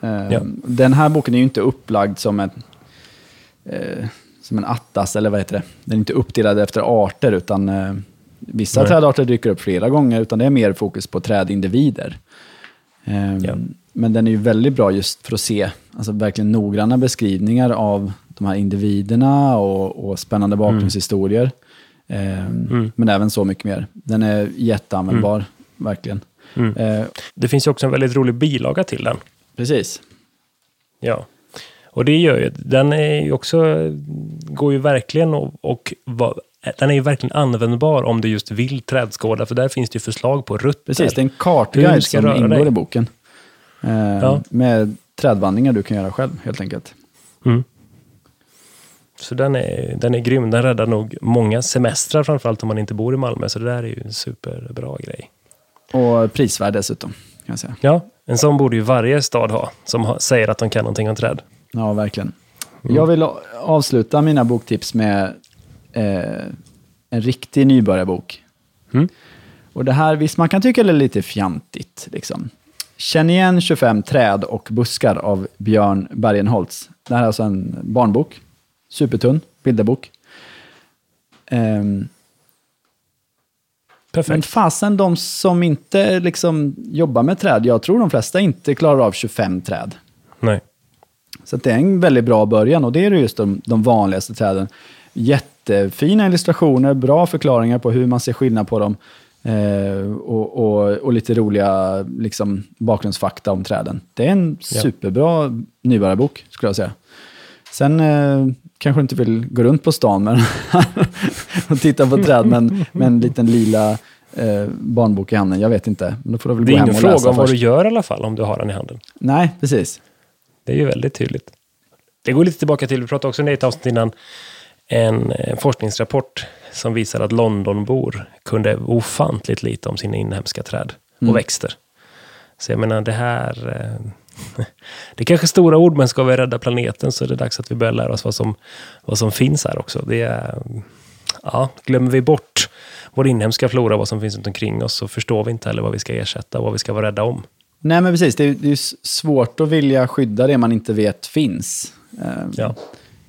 Speaker 1: Eh,
Speaker 2: Ja.
Speaker 1: Den här boken är ju inte upplagd som en, eh, som en atlas, eller vad heter det? Den är inte uppdelad efter arter, utan vissa
Speaker 2: Nej.
Speaker 1: trädarter dyker upp flera gånger, utan det är mer fokus på trädindivider. Eh,
Speaker 2: Ja.
Speaker 1: Men den är ju väldigt bra just för att se alltså verkligen noggranna beskrivningar av de här individerna och, och spännande bakgrundshistorier. Eh, Men även så mycket mer. Den är jätteanvändbar, verkligen.
Speaker 2: Mm.
Speaker 1: Eh,
Speaker 2: Det finns ju också en väldigt rolig bilaga till den.
Speaker 1: precis.
Speaker 2: Ja. Och det gör ju, den är ju också, går ju verkligen och, och var, den är ju verkligen användbar om du just vill trädskåda, för där finns det ju förslag på rutter.
Speaker 1: Precis, det är en kartguide som ingår
Speaker 2: dig.
Speaker 1: i boken. Eh,
Speaker 2: Ja.
Speaker 1: Med trädvandringar du kan göra själv, helt enkelt.
Speaker 2: Mm. Så den är, den är grym. Den räddar nog många semestrar, framförallt om man inte bor i Malmö. Så det där är ju en superbra grej.
Speaker 1: Och prisvärd dessutom, kan jag säga.
Speaker 2: Ja, en sån borde ju varje stad ha, som säger att de kan någonting om träd.
Speaker 1: Ja, verkligen. Jag vill avsluta mina boktips med eh, en riktig nybörjarbok.
Speaker 2: Mm.
Speaker 1: Och det här, visst man kan tycka det är lite fjantigt. Liksom. Känn igen 25 träd och buskar av Björn Bergenholtz. Det här är alltså en barnbok. Supertunn bilderbok. Ehm, men
Speaker 2: Perfekt.
Speaker 1: fasen, de som inte liksom jobbar med träd, jag tror de flesta inte klarar av 25 träd.
Speaker 2: Nej.
Speaker 1: Så det är en väldigt bra början och det är just de, de vanligaste träden. Jättefina illustrationer, bra förklaringar på hur man ser skillnad på dem eh, och, och, och lite roliga liksom, bakgrundsfakta om träden. Det är en
Speaker 2: Ja.
Speaker 1: superbra nybörjarbok skulle jag säga. Sen eh, kanske inte vill gå runt på stan men och titta på träd med, med en liten lila eh, barnbok i handen. Jag vet inte. Men då får du väl
Speaker 2: Det är ingen fråga om vad du gör i alla fall, om du har den i handen.
Speaker 1: Nej, precis.
Speaker 2: Det är ju väldigt tydligt. Det går lite tillbaka till, vi pratade också om det i ett avsnitt innan, en, eh, forskningsrapport som visar att Londonbor kunde ofantligt lite om sina inhemska träd och
Speaker 1: Mm.
Speaker 2: växter. Så jag menar, det här... eh, Det är kanske stora ord, men ska vi rädda planeten så är det dags att vi börjar lära oss vad som, vad som finns här också. Det är, ja, glömmer vi bort vår inhemska flora, vad som finns runt omkring oss, så förstår vi inte heller vad vi ska ersätta och vad vi ska vara rädda om.
Speaker 1: Nej, men precis. Det är, det är svårt att vilja skydda det man inte vet finns. Eh,
Speaker 2: Ja.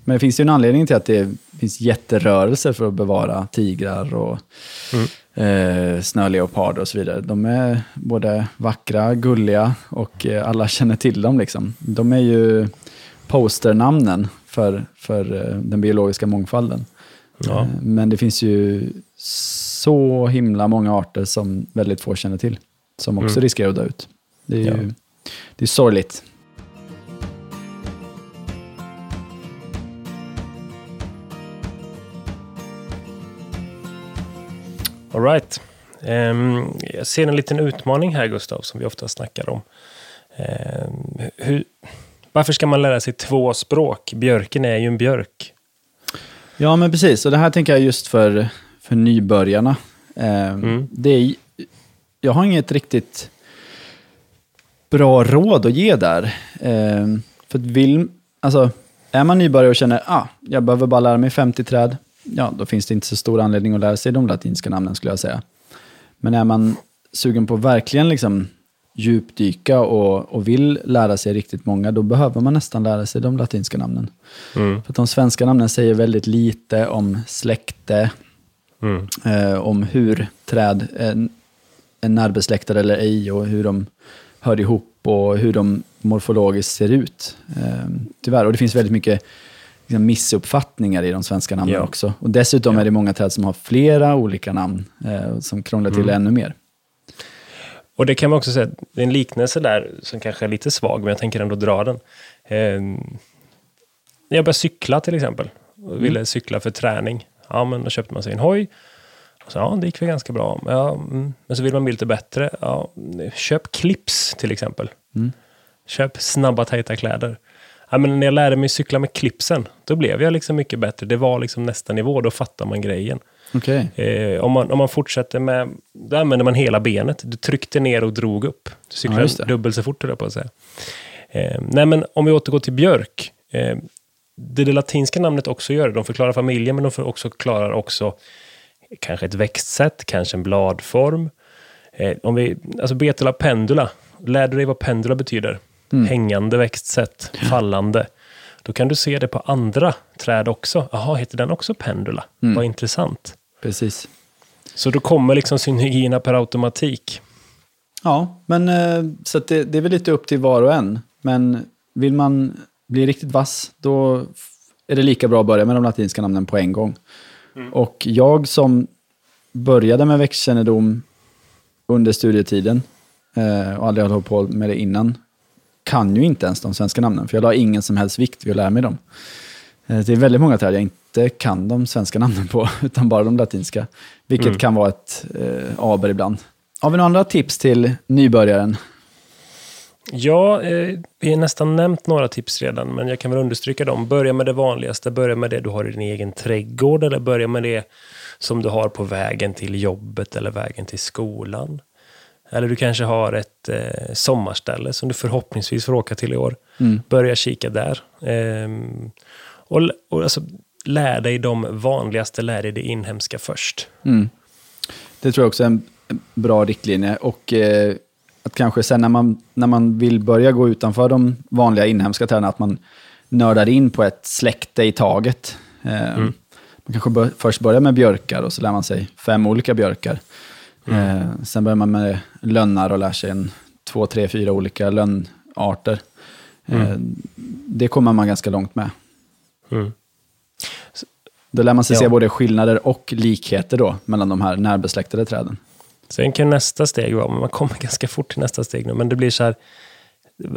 Speaker 1: Men det finns ju en anledning till att det finns jätterörelser för att bevara tigrar och eh, snöleoparder och så vidare. De är både vackra, gulliga och eh, alla känner till dem. Liksom. De är ju posternamnen för, för eh, den biologiska mångfalden.
Speaker 2: Ja.
Speaker 1: Eh, Men det finns ju så himla många arter som väldigt få känner till, som också
Speaker 2: Mm.
Speaker 1: riskerar att dö ut. Det är ju
Speaker 2: Ja.
Speaker 1: det är sorgligt.
Speaker 2: All right. Ehm, jag ser en liten utmaning här, Gustav, som vi ofta snackar om. Ehm, hur, varför ska man lära sig två språk? Björken är ju en björk.
Speaker 1: Ja, men precis. Och det här tänker jag just för, för nybörjarna. Eh,
Speaker 2: Mm.
Speaker 1: det är, jag har inget riktigt bra råd att ge där. Eh, för att vill, alltså, är man nybörjare och känner att ah, jag behöver bara lära mig 50 träd, ja, då finns det inte så stor anledning att lära sig de latinska namnen skulle jag säga. Men är man sugen på verkligen liksom djupdyka och, och vill lära sig riktigt många, då behöver man nästan lära sig de latinska namnen.
Speaker 2: Mm.
Speaker 1: För de svenska namnen säger väldigt lite om släkte,
Speaker 2: Mm.
Speaker 1: eh, om hur träd är, är närbesläktade eller ej och hur de hör ihop och hur de morfologiskt ser ut. Eh, tyvärr, och det finns väldigt mycket liksom, missuppfattningar i de svenska namnen
Speaker 2: Ja.
Speaker 1: också. Och dessutom
Speaker 2: Ja.
Speaker 1: är det många träd som har flera olika namn eh, som krånglar till
Speaker 2: Mm.
Speaker 1: ännu mer.
Speaker 2: Och det kan man också säga, det är en liknelse där som kanske är lite svag, men jag tänker ändå dra den. Ehm, när jag började cykla till exempel, och ville cykla för träning, ja men då köpte man sig en hoj. Så, ja, det gick väl ganska bra. Ja, mm. Men så vill man bli lite bättre. Ja, köp clips till exempel.
Speaker 1: Mm.
Speaker 2: Köp snabba, tajta kläder. Ja, men när jag lärde mig cykla med clipsen, då blev jag liksom mycket bättre. Det var liksom nästa nivå, då fattar man grejen.
Speaker 1: Okej.
Speaker 2: Eh, om, man, om man fortsätter med, då använder man hela benet. Du tryckte ner och drog upp. Du
Speaker 1: Ja, det.
Speaker 2: cyklar dubbelt så fort, höll jag på att säga. Eh, nej, men om vi återgår till björk. Eh, det, det latinska namnet också gör det. De förklarar familjen, men de förklarar också kanske ett växtsätt, kanske en bladform. Eh, om vi, alltså betula pendula. Lär du dig vad pendula betyder? Hängande växtsätt, fallande. Då kan du se det på andra träd också. Jaha, heter den också pendula? Vad intressant.
Speaker 1: Precis.
Speaker 2: Så då kommer liksom synergierna per automatik.
Speaker 1: Ja, men eh, så att det, det är väl lite upp till var och en. Men vill man bli riktigt vass, då är det lika bra att börja med de latinska namnen på en gång. Och jag som började med växtkännedom under studietiden eh, och aldrig hade hållit på med det innan, kan ju inte ens de svenska namnen, för jag la ingen som helst vikt vid att lära mig dem. Eh, det är väldigt många träd jag inte kan de svenska namnen på, utan bara de latinska. Vilket kan vara ett eh, aber ibland. Har vi några andra tips till nybörjaren?
Speaker 2: Ja, eh, vi har nästan nämnt några tips redan, men jag kan väl understryka dem. Börja med det vanligaste. Börja med det du har i din egen trädgård, eller börja med det som du har på vägen till jobbet eller vägen till skolan. Eller du kanske har ett eh, sommarställe som du förhoppningsvis får åka till i år. Börja kika där. Ehm, och, och alltså, lär dig de vanligaste, lär dig det inhemska först.
Speaker 1: Mm. Det tror jag också är en bra riktlinje. Och eh, att kanske sen när man, när man vill börja gå utanför de vanliga inhemska träden, att man nördar in på ett släkte i taget. Eh, Man kanske bör, först börjar med björkar och så lär man sig fem olika björkar. Eh, sen börjar man med lönnar och lär sig en, två, tre, fyra olika lönnarter. Eh, det kommer man ganska långt med.
Speaker 2: Mm.
Speaker 1: Då lär man sig
Speaker 2: Ja.
Speaker 1: se både skillnader och likheter då, mellan de här närbesläktade träden.
Speaker 2: Sen kan nästa steg vara, man kommer ganska fort till nästa steg nu, men det blir så här,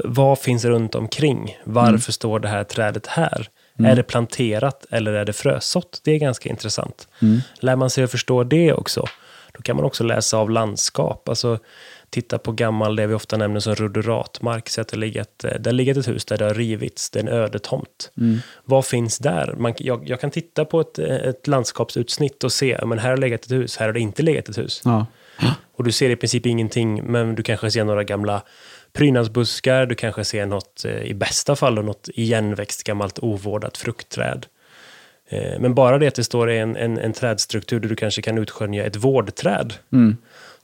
Speaker 2: vad finns runt omkring? Varför står det här trädet här? Är det planterat eller är det frösått? Det är ganska intressant. Lär man sig att förstå det också, då kan man också läsa av landskap. Alltså, titta på gammal, det vi ofta nämner som ruderatmark. Så att det har legat, det har legat ett hus där det har rivits, det är en öde tomt. Vad finns där? Man, jag, jag kan titta på ett, eh, ett landskapsutsnitt och se, men här har legat ett hus, här har det inte legat ett hus.
Speaker 1: Ja.
Speaker 2: Och du ser i princip ingenting, men du kanske ser några gamla prydnadsbuskar, du kanske ser något, eh, i bästa fall, något igenväxt gammalt ovårdat fruktträd. Eh, Men bara det att det står en, en, en trädstruktur där du kanske kan utskönja ett vårdträd,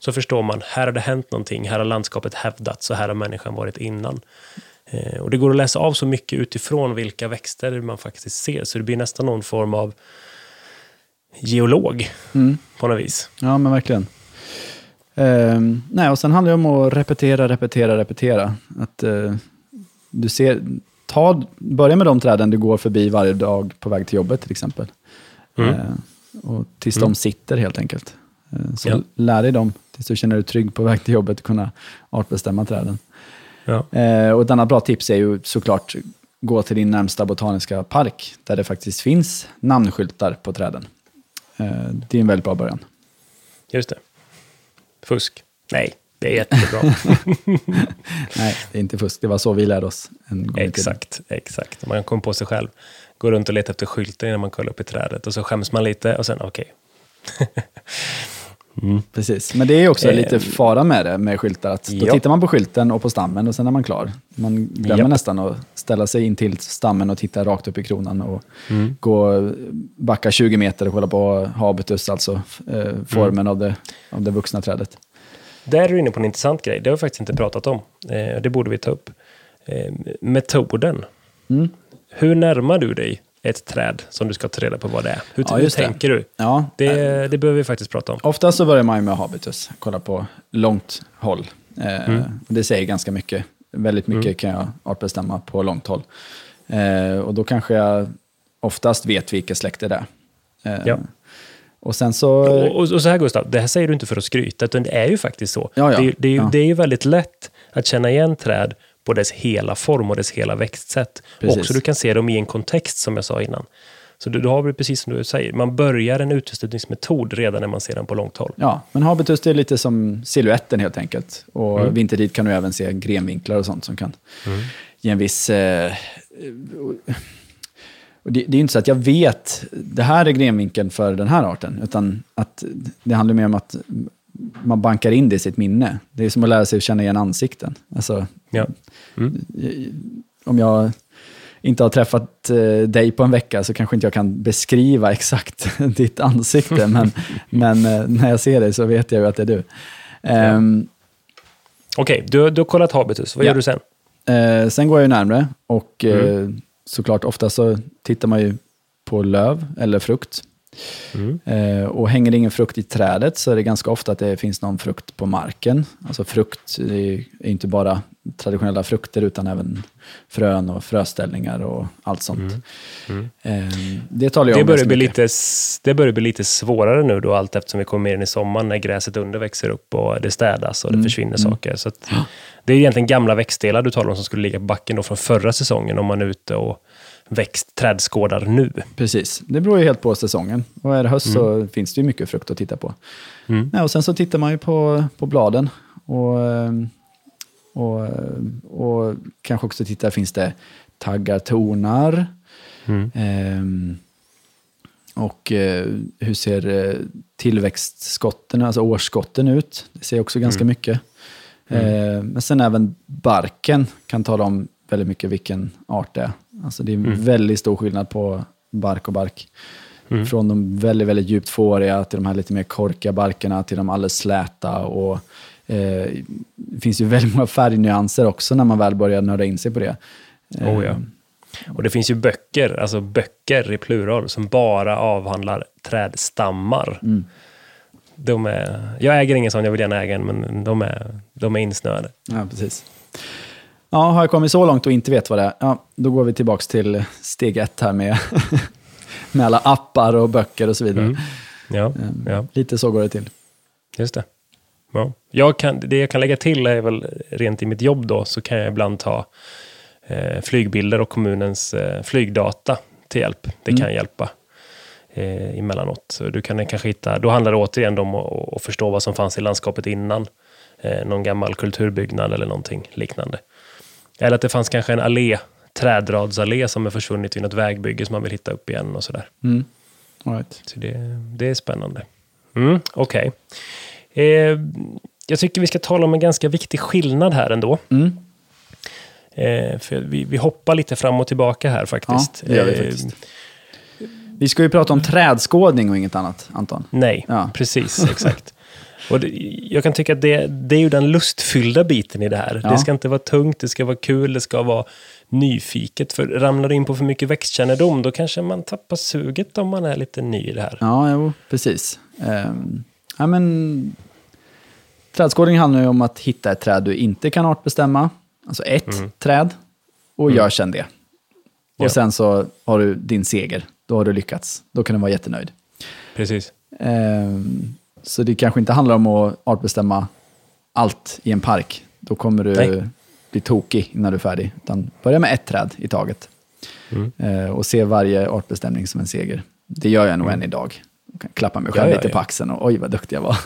Speaker 2: så förstår man, här har det hänt någonting, här har landskapet hävdats och här har människan varit innan. Eh, Och det går att läsa av så mycket utifrån vilka växter man faktiskt ser, så det blir nästan någon form av geolog på något vis.
Speaker 1: Ja, men verkligen. Ehm, nej, och sen handlar det om att repetera, repetera, repetera. Att eh, du ser, ta, börja med de träden du går förbi varje dag på väg till jobbet till exempel.
Speaker 2: Mm.
Speaker 1: Eh, och tills de sitter helt enkelt. Eh, så
Speaker 2: Ja.
Speaker 1: lär dig dem tills du känner dig trygg på väg till jobbet och kunna artbestämma träden.
Speaker 2: Ja.
Speaker 1: Eh, och ett annat bra tips är ju såklart gå till din närmsta botaniska park där det faktiskt finns namnskyltar på träden. Eh, det är en väldigt bra början.
Speaker 2: Just det. Fusk. Nej, det är jättebra.
Speaker 1: Nej, det är inte fusk. Det var så vi lärde oss en gång
Speaker 2: exakt, exakt. Man kommer på sig själv. Går runt och letar efter skylten innan man kollar upp i trädet och så skäms man lite och sen okej.
Speaker 1: Precis. Men det är också
Speaker 2: Eh,
Speaker 1: lite fara med det, med skyltar. Att då
Speaker 2: ja.
Speaker 1: tittar man på skylten och på stammen och sen är man klar. Man glömmer
Speaker 2: Japp.
Speaker 1: nästan att ställa sig in till stammen och titta rakt upp i kronan och
Speaker 2: Mm.
Speaker 1: gå backa 20 meter och kolla på habitus, alltså eh, formen
Speaker 2: Mm.
Speaker 1: av, det, av det vuxna trädet.
Speaker 2: Där är du inne på en intressant grej. Det har vi faktiskt inte pratat om. Eh, det borde vi ta upp. Eh, metoden.
Speaker 1: Mm.
Speaker 2: Hur närmar du dig ett träd som du ska ta reda på vad det är? Hur,
Speaker 1: Ja,
Speaker 2: hur
Speaker 1: just det.
Speaker 2: tänker du?
Speaker 1: Ja,
Speaker 2: Det, det behöver vi faktiskt prata om.
Speaker 1: Ofta så börjar man med habitus, kolla på långt håll. Eh,
Speaker 2: Mm.
Speaker 1: Det säger ganska mycket. Väldigt mycket kan jag artbestämma på långt håll. Eh, och då kanske jag oftast vet vilka släkter det är. Eh,
Speaker 2: Ja.
Speaker 1: Och sen så...
Speaker 2: Och, så här Gustav, det här säger du inte för att skryta, utan det är ju faktiskt så.
Speaker 1: Ja, ja.
Speaker 2: Det, det, är ju-
Speaker 1: Ja.
Speaker 2: det är ju väldigt lätt att känna igen träd på dess hela form och dess hela växtsätt.
Speaker 1: Precis.
Speaker 2: Och också du kan se dem i en kontext, som jag sa innan. Så då, då har vi precis som du säger, man börjar en uteslutningsmetod redan när man ser den på långt håll.
Speaker 1: Ja, men habitus det är lite som siluetten helt enkelt. Och mm. vintertid kan du även se grenvinklar och sånt som kan mm. ge en viss... Eh, det, det, är inte så att jag vet, det här är grenvinkeln för den här arten, utan att det handlar mer om att man bankar in det i sitt minne. Det är som att lära sig att känna igen ansikten. Alltså,
Speaker 2: ja. mm.
Speaker 1: Om jag inte har träffat eh, dig på en vecka så kanske inte jag kan beskriva exakt ditt ansikte, men, men eh, när jag ser dig så vet jag ju att det är du. Um,
Speaker 2: Okej, okay, du, du har kollat habitus. Vad ja. gör du sen?
Speaker 1: Uh, sen går jag ju närmre och mm. uh, såklart ofta så tittar man ju på löv eller frukt. Mm. Eh, och hänger det ingen frukt i trädet så är det ganska ofta att det finns någon frukt på marken. Alltså frukt är inte bara traditionella frukter utan även frön och fröställningar och allt sånt. Mm. Mm. Eh, det talar jag
Speaker 2: det
Speaker 1: om
Speaker 2: börjar bli lite, Det börjar bli lite svårare nu då, allt eftersom vi kommer mer in i sommaren när gräset under växer upp och det städas och det mm. försvinner mm. saker. Så det är egentligen gamla växtdelar du talar om som skulle ligga på backen då från förra säsongen om man är ute och växt trädskådar nu?
Speaker 1: Precis, det beror ju helt på säsongen. Och är det höst mm. så finns det ju mycket frukt att titta på. Mm. Ja, och sen så tittar man ju på, på bladen. Och, och, och kanske också tittar, finns det taggar, tornar? Mm. Ehm, och eh, hur ser eh, tillväxtskotten, alltså årsskotten ut? Det ser också ganska mm. mycket. Mm. Eh, men sen även barken kan tala om väldigt mycket vilken art det är. Alltså det är mm. väldigt stor skillnad på bark och bark. Mm. Från de väldigt, väldigt djupt fåriga till de här lite mer korkiga barkarna till de alldeles släta. Och, eh, det finns ju väldigt många färgnyanser också när man väl börjar nörda in sig på det.
Speaker 2: Eh, oh ja. Och det finns ju böcker, alltså böcker i plural, som bara avhandlar trädstammar. Mm. De är, jag äger ingen sån, jag vill gärna äga en, men de är, de är insnöade.
Speaker 1: Ja, precis. Ja, har jag kommit så långt och inte vet vad det är, ja, då går vi tillbaka till steg ett här med, med alla appar och böcker och så vidare. Mm.
Speaker 2: Ja, ehm, ja.
Speaker 1: Lite så går det till.
Speaker 2: Just det. Ja. Jag kan, det jag kan lägga till är väl rent i mitt jobb då, så kan jag ibland ta eh, flygbilder och kommunens eh, flygdata till hjälp. Det kan mm. hjälpa eh, emellanåt. Så du kan kanske hitta, då handlar det återigen om att, att förstå vad som fanns i landskapet innan. Eh, någon gammal kulturbyggnad eller någonting liknande. Eller att det fanns kanske en allé, trädradsalé som är försvunnit vid något vägbygge som man vill hitta upp igen och sådär.
Speaker 1: Mm. right.
Speaker 2: Så det, det är spännande. Mm, Okej. Okay. Eh, jag tycker vi ska tala om en ganska viktig skillnad här ändå.
Speaker 1: Mm.
Speaker 2: Eh, för vi, vi hoppar lite fram och tillbaka här faktiskt.
Speaker 1: Ja, det gör vi faktiskt. Eh, vi ska ju prata om trädskådning och inget annat, Anton.
Speaker 2: Nej, ja. precis, exakt. Och det, jag kan tycka att det, det är ju den lustfyllda biten i det här. Ja. Det ska inte vara tungt, det ska vara kul, det ska vara nyfiket. För ramlar du in på för mycket växtkännedom, då kanske man tappar suget om man är lite ny i det här.
Speaker 1: Ja, jo, precis. Um, ja, men, trädskådning handlar ju om att hitta ett träd du inte kan artbestämma. Alltså ett mm. träd, och mm. gör sen det. Och ja. sen så har du din seger. Då har du lyckats. Då kan du vara jättenöjd.
Speaker 2: Precis.
Speaker 1: Um, så det kanske inte handlar om att artbestämma allt i en park. Då kommer du Nej. bli tokig innan du är färdig. Utan börja med ett träd i taget. Mm. Eh, och se varje artbestämning som en seger. Det gör jag nog mm. än idag. Jag kan klappa mig själv ja, ja, lite ja. på axeln och oj vad duktig jag var.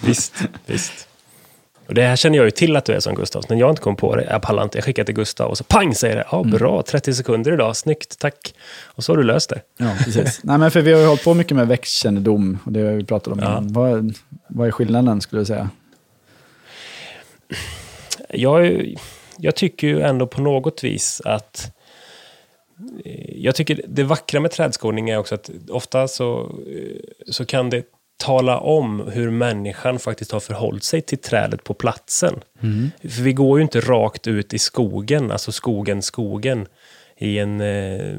Speaker 2: visst, visst. Och det här känner jag ju till att du är som Gustav. När jag inte kom på det, jag pallar inte, jag skickar till Gustav och så pang säger det. Ja, mm. bra, 30 sekunder idag, snyggt, tack. Och så har du löst det.
Speaker 1: Ja, precis. Nej, men för vi har ju hållit på mycket med växtkännedom och det har vi pratat om ja. Vad, vad är skillnaden skulle du säga?
Speaker 2: Jag, jag tycker ju ändå på något vis att jag tycker det vackra med trädskådning är också att ofta så, så kan det tala om hur människan faktiskt har förhållit sig till trädet på platsen. Mm. För vi går ju inte rakt ut i skogen, alltså skogen, skogen. I en, eh,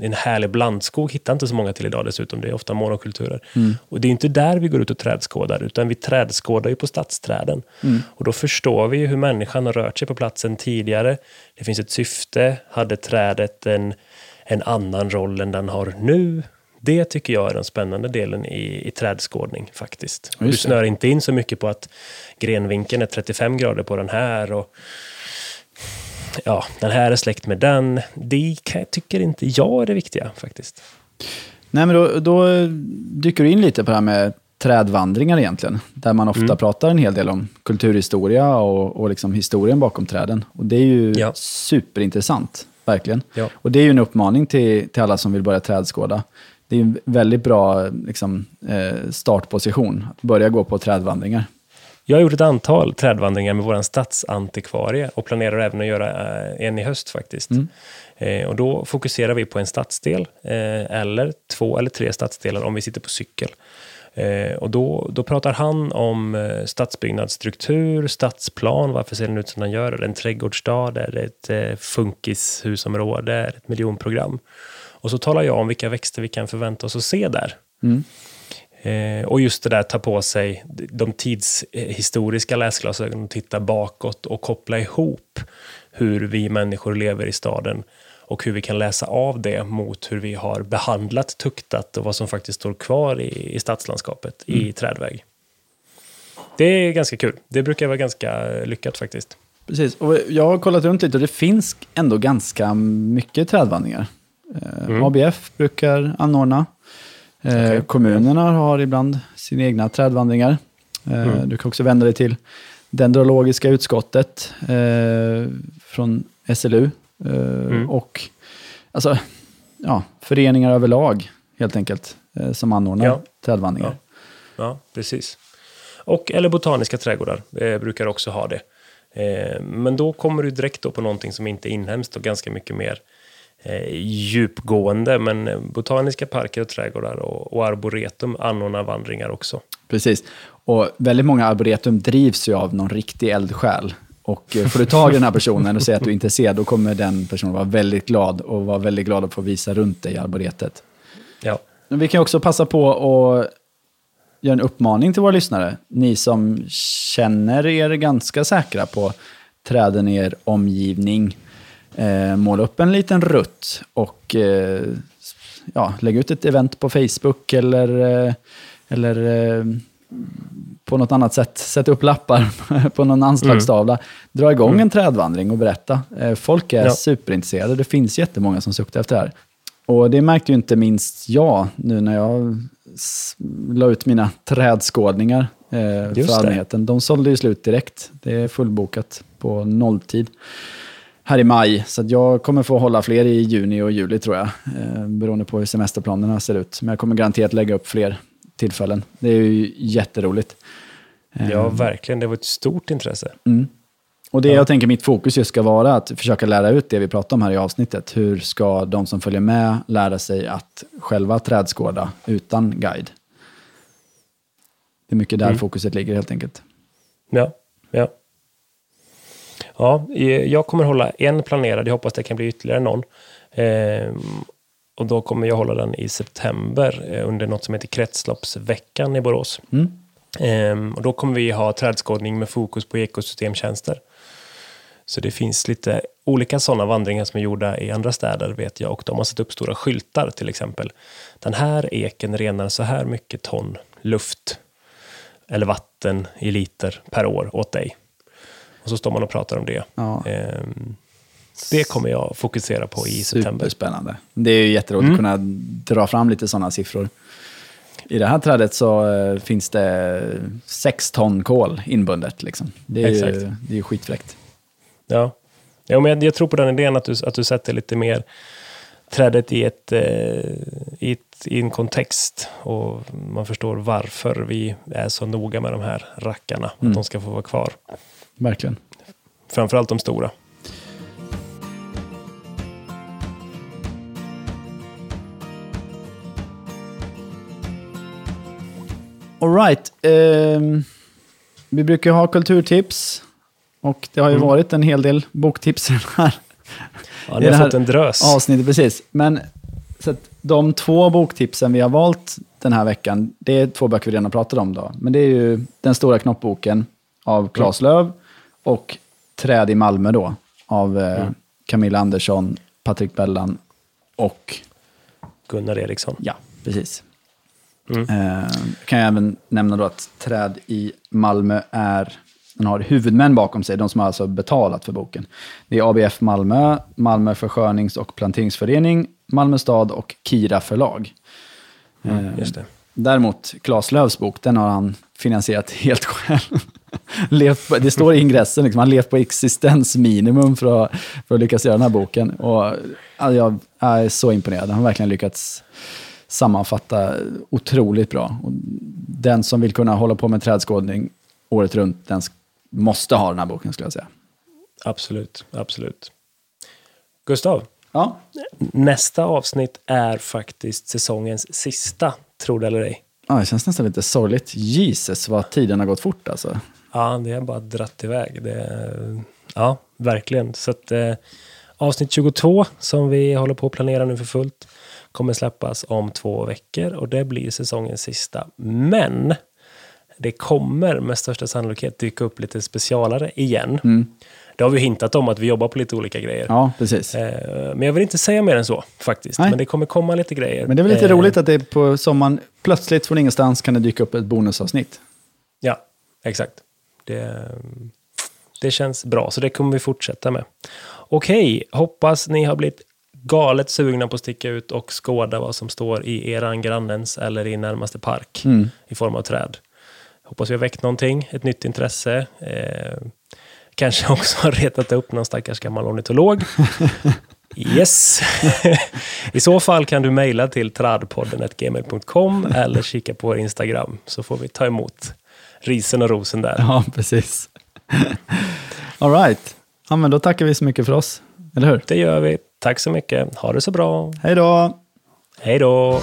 Speaker 2: en härlig blandskog hittar inte så många till idag dessutom, det är ofta monokulturer. Mm. Och det är inte där vi går ut och trädskådar, utan vi trädskådar ju på stadsträden. Mm. Och då förstår vi ju hur människan har rört sig på platsen tidigare. Det finns ett syfte, hade trädet en, en annan roll än den har nu? Det tycker jag är den spännande delen i, i trädskådning faktiskt. Du snör inte in så mycket på att grenvinkeln är 35 grader på den här. Och ja, den här är släkt med den. Det tycker inte jag är det viktiga faktiskt.
Speaker 1: Nej, men då, då dyker du in lite på det här med trädvandringar egentligen. Där man ofta
Speaker 2: Mm.
Speaker 1: pratar en hel del om kulturhistoria och, och liksom historien bakom träden. Och det är ju
Speaker 2: Ja.
Speaker 1: superintressant, verkligen.
Speaker 2: Ja.
Speaker 1: Och det är ju en uppmaning till, till alla som vill börja trädskåda. Det är en väldigt bra liksom, eh, startposition, att börja gå på trädvandringar.
Speaker 2: Jag har gjort ett antal trädvandringar med vår stadsantikvarie och planerar även att göra eh, en i höst faktiskt. Eh, och då fokuserar vi på en stadsdel, eh, eller två eller tre stadsdelar om vi sitter på cykel. Eh, och då, då pratar han om eh, stadsbyggnadsstruktur, stadsplan, varför ser den ut som den gör? Är det en trädgårdsstad? Är det ett eh, funkishusområde? Är det ett miljonprogram? Och så talar jag om vilka växter vi kan förvänta oss att se där. Eh, och just det där ta på sig de tidshistoriska läsglasögonen och titta bakåt och koppla ihop hur vi människor lever i staden och hur vi kan läsa av det mot hur vi har behandlat, tuktat och vad som faktiskt står kvar i, i stadslandskapet i trädväg. Det är ganska kul. Det brukar vara ganska lyckat faktiskt.
Speaker 1: Precis, och jag har kollat runt lite och det finns ändå ganska mycket trädvandringar. Eh, ABF brukar anordna. Eh,
Speaker 2: Okej.
Speaker 1: Kommunerna har ibland sina egna trädvandringar. Eh, Du kan också vända dig till Dendrologiska utskottet från SLU. Eh, Och alltså, ja, föreningar överlag helt enkelt som anordnar
Speaker 2: Ja.
Speaker 1: trädvandringar.
Speaker 2: Ja, precis. Och, eller botaniska trädgårdar eh, brukar också ha det. Eh, men då kommer du direkt då på någonting som inte är inhemskt och ganska mycket mer djupgående. Men eh, botaniska parker och trädgårdar och, och arboretum anordnar vandringar också.
Speaker 1: Precis. Och väldigt många arboretum drivs ju av någon riktig eldsjäl. Och eh, får du tag i den här personen och säger att du är intresserad, då kommer den personen vara väldigt glad och vara väldigt glad att få visa runt dig i arboretet.
Speaker 2: Ja,
Speaker 1: Men vi kan också passa på att göra en uppmaning till våra lyssnare. Ni som känner er ganska säkra på träden i er omgivning. Eh, måla upp en liten rutt och eh, ja, lägga ut ett event på Facebook eller, eh, eller eh, på något annat sätt. Sätta upp lappar på någon anslagstavla. Dra igång en trädvandring och berätta. Eh, folk är
Speaker 2: Ja.
Speaker 1: superintresserade. Det finns jättemånga som suktar efter det här. Och det märkte ju inte minst jag nu när jag la ut mina trädskådningar eh, för allmänheten. De sålde ju slut direkt. Det är fullbokat på nolltid här i maj. Så jag kommer få hålla fler i juni och juli tror jag. Eh, beroende på hur semesterplanerna ser ut. Men jag kommer garanterat lägga upp fler tillfällen. Det är ju jätteroligt. Eh,
Speaker 2: ja verkligen. Det var ett stort intresse.
Speaker 1: och det
Speaker 2: Ja.
Speaker 1: jag tänker mitt fokus just ska vara att försöka lära ut det vi pratar om här i avsnittet. Hur ska de som följer med lära sig att själva trädskåda utan guide? Det är mycket där
Speaker 2: Mm.
Speaker 1: fokuset ligger helt enkelt.
Speaker 2: Ja, ja. Ja, eh, jag kommer hålla en planerad. Jag hoppas det kan bli ytterligare någon. Eh, och då kommer jag hålla den i september eh, under något som heter Kretsloppsveckan i Borås.
Speaker 1: Mm.
Speaker 2: Eh, och då kommer vi ha trädskådning med fokus på ekosystemtjänster. Så det finns lite olika sådana vandringar som är gjorda i andra städer vet jag och de har satt upp stora skyltar till exempel. Den här eken renar så här mycket ton luft eller vatten i liter per år åt dig. Och så står man och pratar om det.
Speaker 1: Ja.
Speaker 2: Ehm, det kommer jag fokusera på i september.
Speaker 1: Superspännande. Det är ju jätteroligt
Speaker 2: Mm.
Speaker 1: att kunna dra fram lite sådana siffror. I det här trädet så eh, finns det sex ton kol inbundet. Liksom. Det, är ju,
Speaker 2: Exakt.
Speaker 1: det är ju skitfräckt.
Speaker 2: Ja. Ja, men jag, jag tror på den idén att du, att du sätter lite mer trädet i, ett, eh, i, ett, i en kontext och man förstår varför vi är så noga med de här rackarna. Att de ska få vara kvar.
Speaker 1: Verkligen.
Speaker 2: Framförallt de stora.
Speaker 1: All right. ehm, vi brukar ha kulturtips. Och det har ju
Speaker 2: Mm.
Speaker 1: varit en hel del boktips här
Speaker 2: Ja, ni
Speaker 1: det
Speaker 2: har fått en drös.
Speaker 1: avsnittet. Precis. Men så de två boktipsen vi har valt den här veckan, det är två böcker vi redan har pratat om. Då. Men det är ju Den stora knoppboken av Claes Löv och Träd i Malmö då, av eh,
Speaker 2: Mm.
Speaker 1: Camilla Andersson, Patrik Bellan och
Speaker 2: Gunnar Eriksson.
Speaker 1: Ja, precis.
Speaker 2: Mm.
Speaker 1: Eh, kan jag även nämna då att träd i Malmö är den har huvudmän bakom sig, de som har alltså betalat för boken. Det är ABF Malmö, Malmö Förskönings och Planteringsförening, Malmö stad och Kira förlag.
Speaker 2: Mm, det.
Speaker 1: Däremot, Claes Löfs bok, den har han finansierat helt själv. levt på, det står i ingressen, liksom, han levt på existensminimum för att, för att lyckas göra den här boken. Och, jag är så imponerad, han har verkligen lyckats sammanfatta otroligt bra. Och den som vill kunna hålla på med trädskådning året runt, den måste ha den här boken skulle jag säga.
Speaker 2: Absolut, absolut. Gustav,
Speaker 1: ja?
Speaker 2: nästa avsnitt är faktiskt säsongens sista, tror det eller ej.
Speaker 1: Ja, det känns nästan lite sorgligt. Jesus, vad tiden har gått fort alltså.
Speaker 2: Ja, det har bara dratt iväg. Det, ja, verkligen. Så att, eh, avsnitt 22, som vi håller på att planera nu för fullt, kommer släppas om två veckor och det blir säsongens sista. Men det kommer med största sannolikhet dyka upp lite specialare igen. Mm. Det har vi hintat om att vi jobbar på lite olika grejer.
Speaker 1: Ja, precis.
Speaker 2: Eh, men jag vill inte säga mer än så faktiskt. Nej. Men det kommer komma lite grejer.
Speaker 1: Men det är väl lite eh, roligt att det är på sommaren, plötsligt från ingenstans kan det dyka upp ett bonusavsnitt.
Speaker 2: Ja, exakt. Det, det känns bra, så det kommer vi fortsätta med. Okej, hoppas ni har blivit galet sugna på att sticka ut och skåda vad som står i eran grannens eller i närmaste park mm. i form av träd. Hoppas vi har väckt någonting, ett nytt intresse. Eh, kanske också har retat upp någon stackars gammal ornitolog. Yes! I så fall kan du mejla till tradpodden.gmail.com eller kika på vår Instagram så får vi ta emot risen och rosen där.
Speaker 1: Ja, precis. All right. Ja, men då tackar vi så mycket för oss, eller hur?
Speaker 2: Det gör vi. Tack så mycket. Ha det så bra.
Speaker 1: Hej då!
Speaker 2: Hej då!